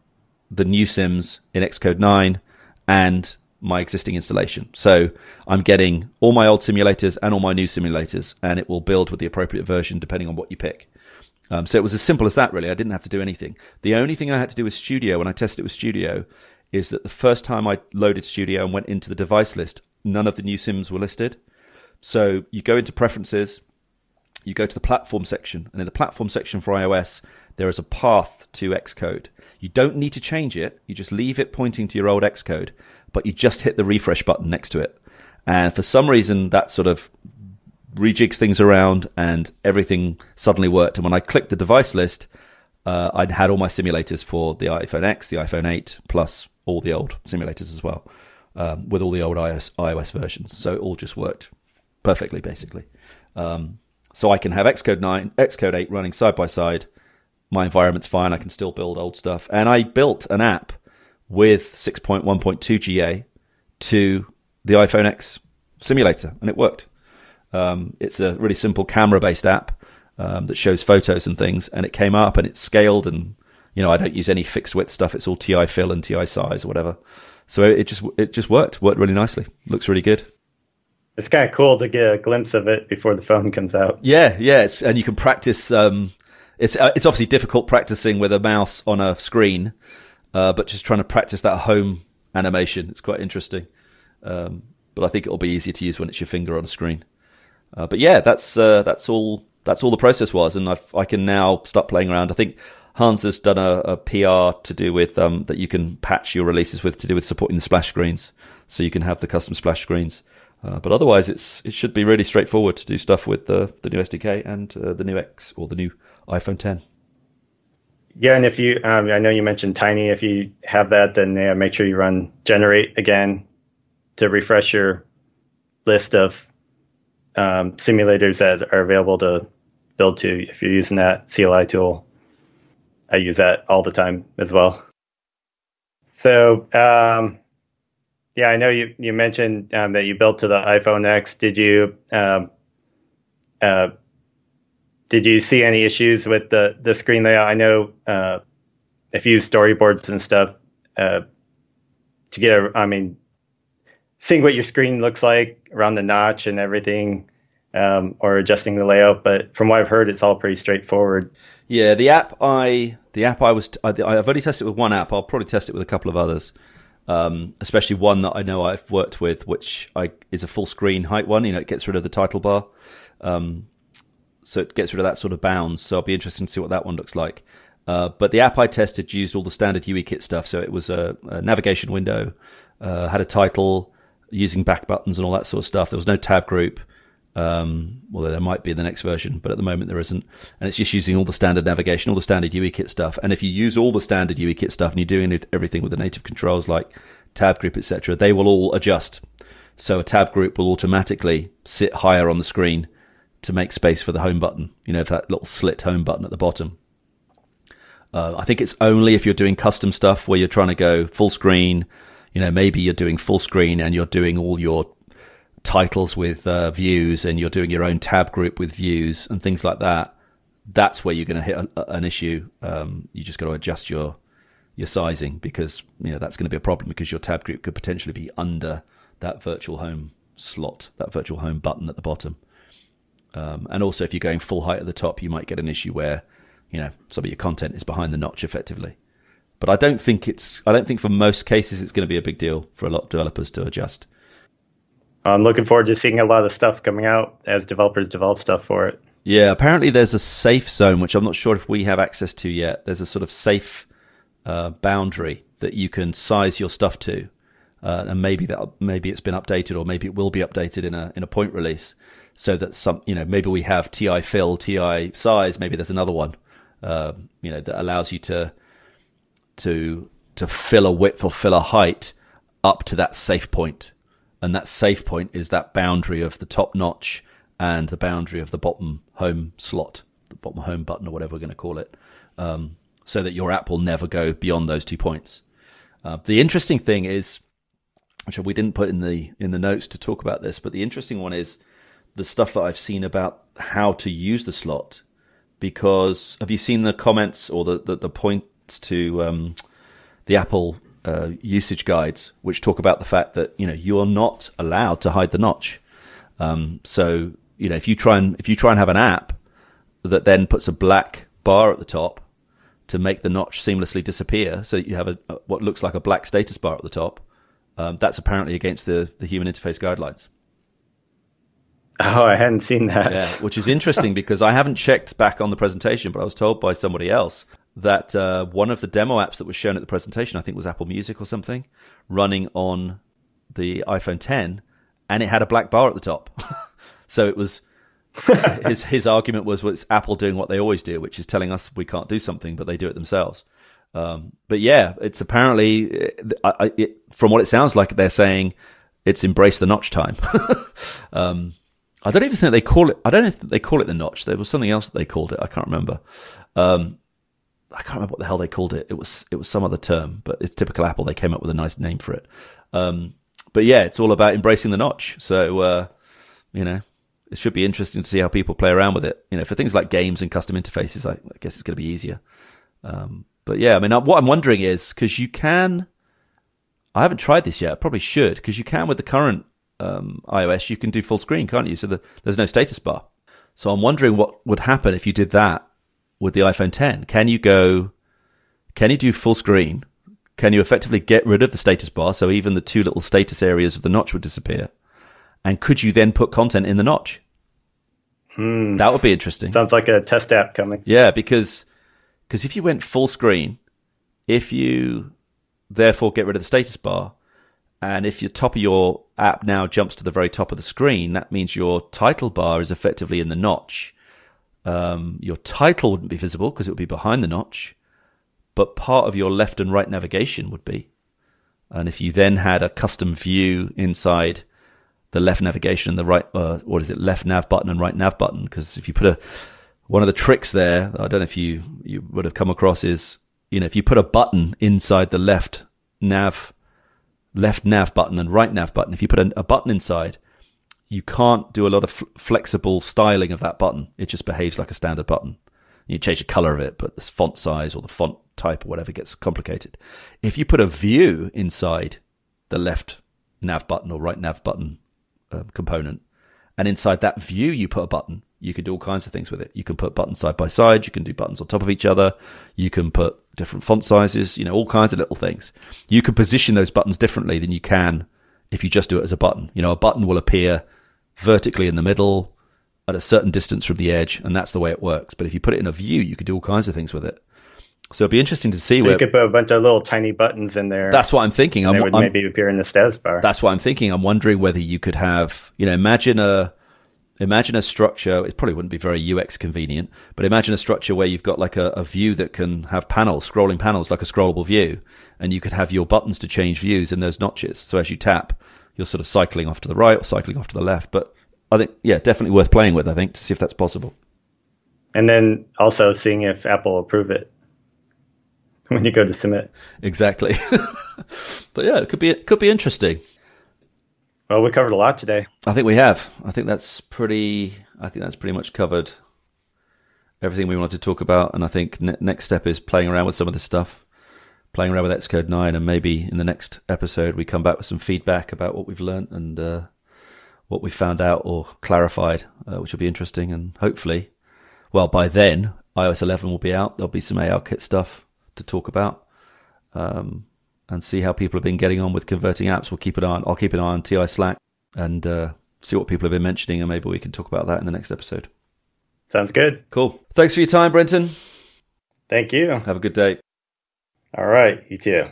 the new sims in Xcode 9 and my existing installation. So I'm getting all my old simulators and all my new simulators, and it will build with the appropriate version depending on what you pick. Um, so it was as simple as that, really. I didn't have to do anything. The only thing I had to do with Studio when I tested it with Studio is that the first time I loaded Studio and went into the device list, none of the new sims were listed. So you go into preferences, you go to the platform section, and in the platform section for iOS, there is a path to Xcode. You don't need to change it. You just leave it pointing to your old Xcode, but you just hit the refresh button next to it. And for some reason, that sort of rejigs things around and everything suddenly worked. And when I clicked the device list, uh, I'd had all my simulators for the iPhone X, the iPhone 8, plus all the old simulators as well, um, with all the old iOS, iOS, versions. So it all just worked perfectly, basically. Um, so I can have Xcode 9, Xcode 8 running side by side. My environment's fine. I can still build old stuff. And I built an app with 6.1.2 GA to the iPhone X simulator, and it worked. Um, it's a really simple camera based app um, that shows photos and things, and it came up and it's scaled. And you know, I don't use any fixed width stuff; it's all TI fill and TI size or whatever. So it just it just worked, worked really nicely. Looks really good. It's kind of cool to get a glimpse of it before the phone comes out. Yeah, yeah, and you can practice. Um, it's uh, it's obviously difficult practicing with a mouse on a screen, uh, but just trying to practice that home animation. It's quite interesting. Um, but I think it'll be easier to use when it's your finger on a screen. Uh, but yeah, that's uh, that's all that's all the process was, and I've, i can now start playing around. I think Hans has done a, a PR to do with um, that you can patch your releases with to do with supporting the splash screens, so you can have the custom splash screens. Uh, but otherwise, it's it should be really straightforward to do stuff with the the new SDK and uh, the new X or the new iPhone 10. Yeah, and if you, um, I know you mentioned Tiny. If you have that, then yeah, make sure you run generate again to refresh your list of um, simulators that are available to build to if you're using that CLI tool. I use that all the time as well. So, um, yeah, I know you, you mentioned um, that you built to the iPhone X. Did you um, uh, did you see any issues with the, the screen layout? I know uh, if you use storyboards and stuff uh, to get a, I mean, seeing what your screen looks like around the notch and everything, um, or adjusting the layout. But from what I've heard, it's all pretty straightforward. Yeah, the app I the app I was I, I've only tested it with one app. I'll probably test it with a couple of others, um, especially one that I know I've worked with, which I is a full screen height one. You know, it gets rid of the title bar, um, so it gets rid of that sort of bounds. So I'll be interested to see what that one looks like. Uh, but the app I tested used all the standard UIKit stuff. So it was a, a navigation window, uh, had a title, using back buttons and all that sort of stuff. There was no tab group, um, although there might be in the next version, but at the moment there isn't. And it's just using all the standard navigation, all the standard UIKit stuff. And if you use all the standard UIKit stuff and you're doing everything with the native controls like tab group, etc., they will all adjust. So a tab group will automatically sit higher on the screen to make space for the home button. You know, that little slit home button at the bottom. Uh, I think it's only if you're doing custom stuff where you're trying to go full screen, you know, maybe you're doing full screen and you're doing all your titles with uh, views and you're doing your own tab group with views and things like that. That's where you're going to hit a, an issue. Um, you just got to adjust your your sizing because you know that's going to be a problem because your tab group could potentially be under that virtual home slot, that virtual home button at the bottom. Um, and also, if you're going full height at the top, you might get an issue where you know some of your content is behind the notch effectively. But I don't think it's. I don't think for most cases it's going to be a big deal for a lot of developers to adjust. I'm looking forward to seeing a lot of stuff coming out as developers develop stuff for it. Yeah, apparently there's a safe zone which I'm not sure if we have access to yet. There's a sort of safe uh, boundary that you can size your stuff to, uh, and maybe that maybe it's been updated or maybe it will be updated in a in a point release, so that some you know maybe we have TI fill, TI size, maybe there's another one, uh, you know that allows you to to to fill a width or fill a height up to that safe point. And that safe point is that boundary of the top notch and the boundary of the bottom home slot, the bottom home button or whatever we're going to call it, um, so that your app will never go beyond those two points. Uh, the interesting thing is, which we didn't put in the in the notes to talk about this, but the interesting one is the stuff that I've seen about how to use the slot. Because have you seen the comments or the, the, the point to um, the Apple uh, usage guides, which talk about the fact that you know you are not allowed to hide the notch. Um, so you know if you try and if you try and have an app that then puts a black bar at the top to make the notch seamlessly disappear, so that you have a, a what looks like a black status bar at the top, um, that's apparently against the the human interface guidelines. Oh, I hadn't seen that. Yeah, which is interesting because I haven't checked back on the presentation, but I was told by somebody else that uh, one of the demo apps that was shown at the presentation, I think was Apple Music or something, running on the iPhone 10, and it had a black bar at the top. so it was his his argument was, well, it's Apple doing what they always do, which is telling us we can't do something, but they do it themselves. Um, but yeah, it's apparently, I, I, it, from what it sounds like, they're saying it's embrace the notch time. um, I don't even think they call it. I don't know if they call it the notch. There was something else that they called it. I can't remember. Um, I can't remember what the hell they called it. It was it was some other term, but it's typical Apple. They came up with a nice name for it. Um, but yeah, it's all about embracing the notch. So uh, you know, it should be interesting to see how people play around with it. You know, for things like games and custom interfaces, I, I guess it's going to be easier. Um, but yeah, I mean, what I'm wondering is because you can. I haven't tried this yet. I probably should because you can with the current um, iOS. You can do full screen, can't you? So the, there's no status bar. So I'm wondering what would happen if you did that with the iPhone 10. Can you go? Can you do full screen? Can you effectively get rid of the status bar so even the two little status areas of the notch would disappear? And could you then put content in the notch? Hmm. That would be interesting. Sounds like a test app coming. Yeah, because because if you went full screen, if you therefore get rid of the status bar, and if your top of your app now jumps to the very top of the screen, that means your title bar is effectively in the notch. Um, your title wouldn't be visible because it would be behind the notch, but part of your left and right navigation would be. And if you then had a custom view inside the left navigation and the right, uh, what is it, left nav button and right nav button, because if you put a one of the tricks there, I don't know if you, you would have come across is, you know, if you put a button inside the left nav, left nav button and right nav button, if you put a, a button inside, you can't do a lot of f- flexible styling of that button. It just behaves like a standard button. You change the color of it, but the font size or the font type or whatever gets complicated. If you put a view inside the left nav button or right nav button uh, component, and inside that view you put a button, you can do all kinds of things with it. You can put buttons side by side. You can do buttons on top of each other. You can put different font sizes, you know, all kinds of little things. You can position those buttons differently than you can if you just do it as a button. You know, a button will appear vertically in the middle at a certain distance from the edge, and that's the way it works. But if you put it in a view, you could do all kinds of things with it. So it'd be interesting to see So where. you could put a bunch of little tiny buttons in there. That's what I'm thinking. I'm, they would I'm- maybe appear in the status bar. that's what I'm thinking. I'm wondering whether you could have, you know, imagine a imagine a structure. It probably wouldn't be very UX convenient, but imagine a structure where you've got like a, a view that can have panels, scrolling panels, like a scrollable view, and you could have your buttons to change views in those notches. So as you tap, you're sort of cycling off to the right or cycling off to the left. But I think, yeah, definitely worth playing with. I think to see if that's possible. and then also seeing if Apple will approve it when you go to submit. Exactly. but yeah, it could be it could be interesting. Well, we covered a lot today. I think we have. I think that's pretty. I think that's pretty much covered everything we wanted to talk about. And I think ne- next step is playing around with some of this stuff, playing around with Xcode nine, and maybe in the next episode we come back with some feedback about what we've learned and uh, what we found out or clarified, uh, which will be interesting. And hopefully, well, by then iOS 11 will be out. There'll be some ARKit stuff to talk about. Um, and see how people have been getting on with converting apps. We'll keep an eye on. I'll keep an eye on TI Slack and uh, see what people have been mentioning, and maybe we can talk about that in the next episode. Sounds good. Cool. Thanks for your time, Brenton. Thank you. Have a good day. All right. You too.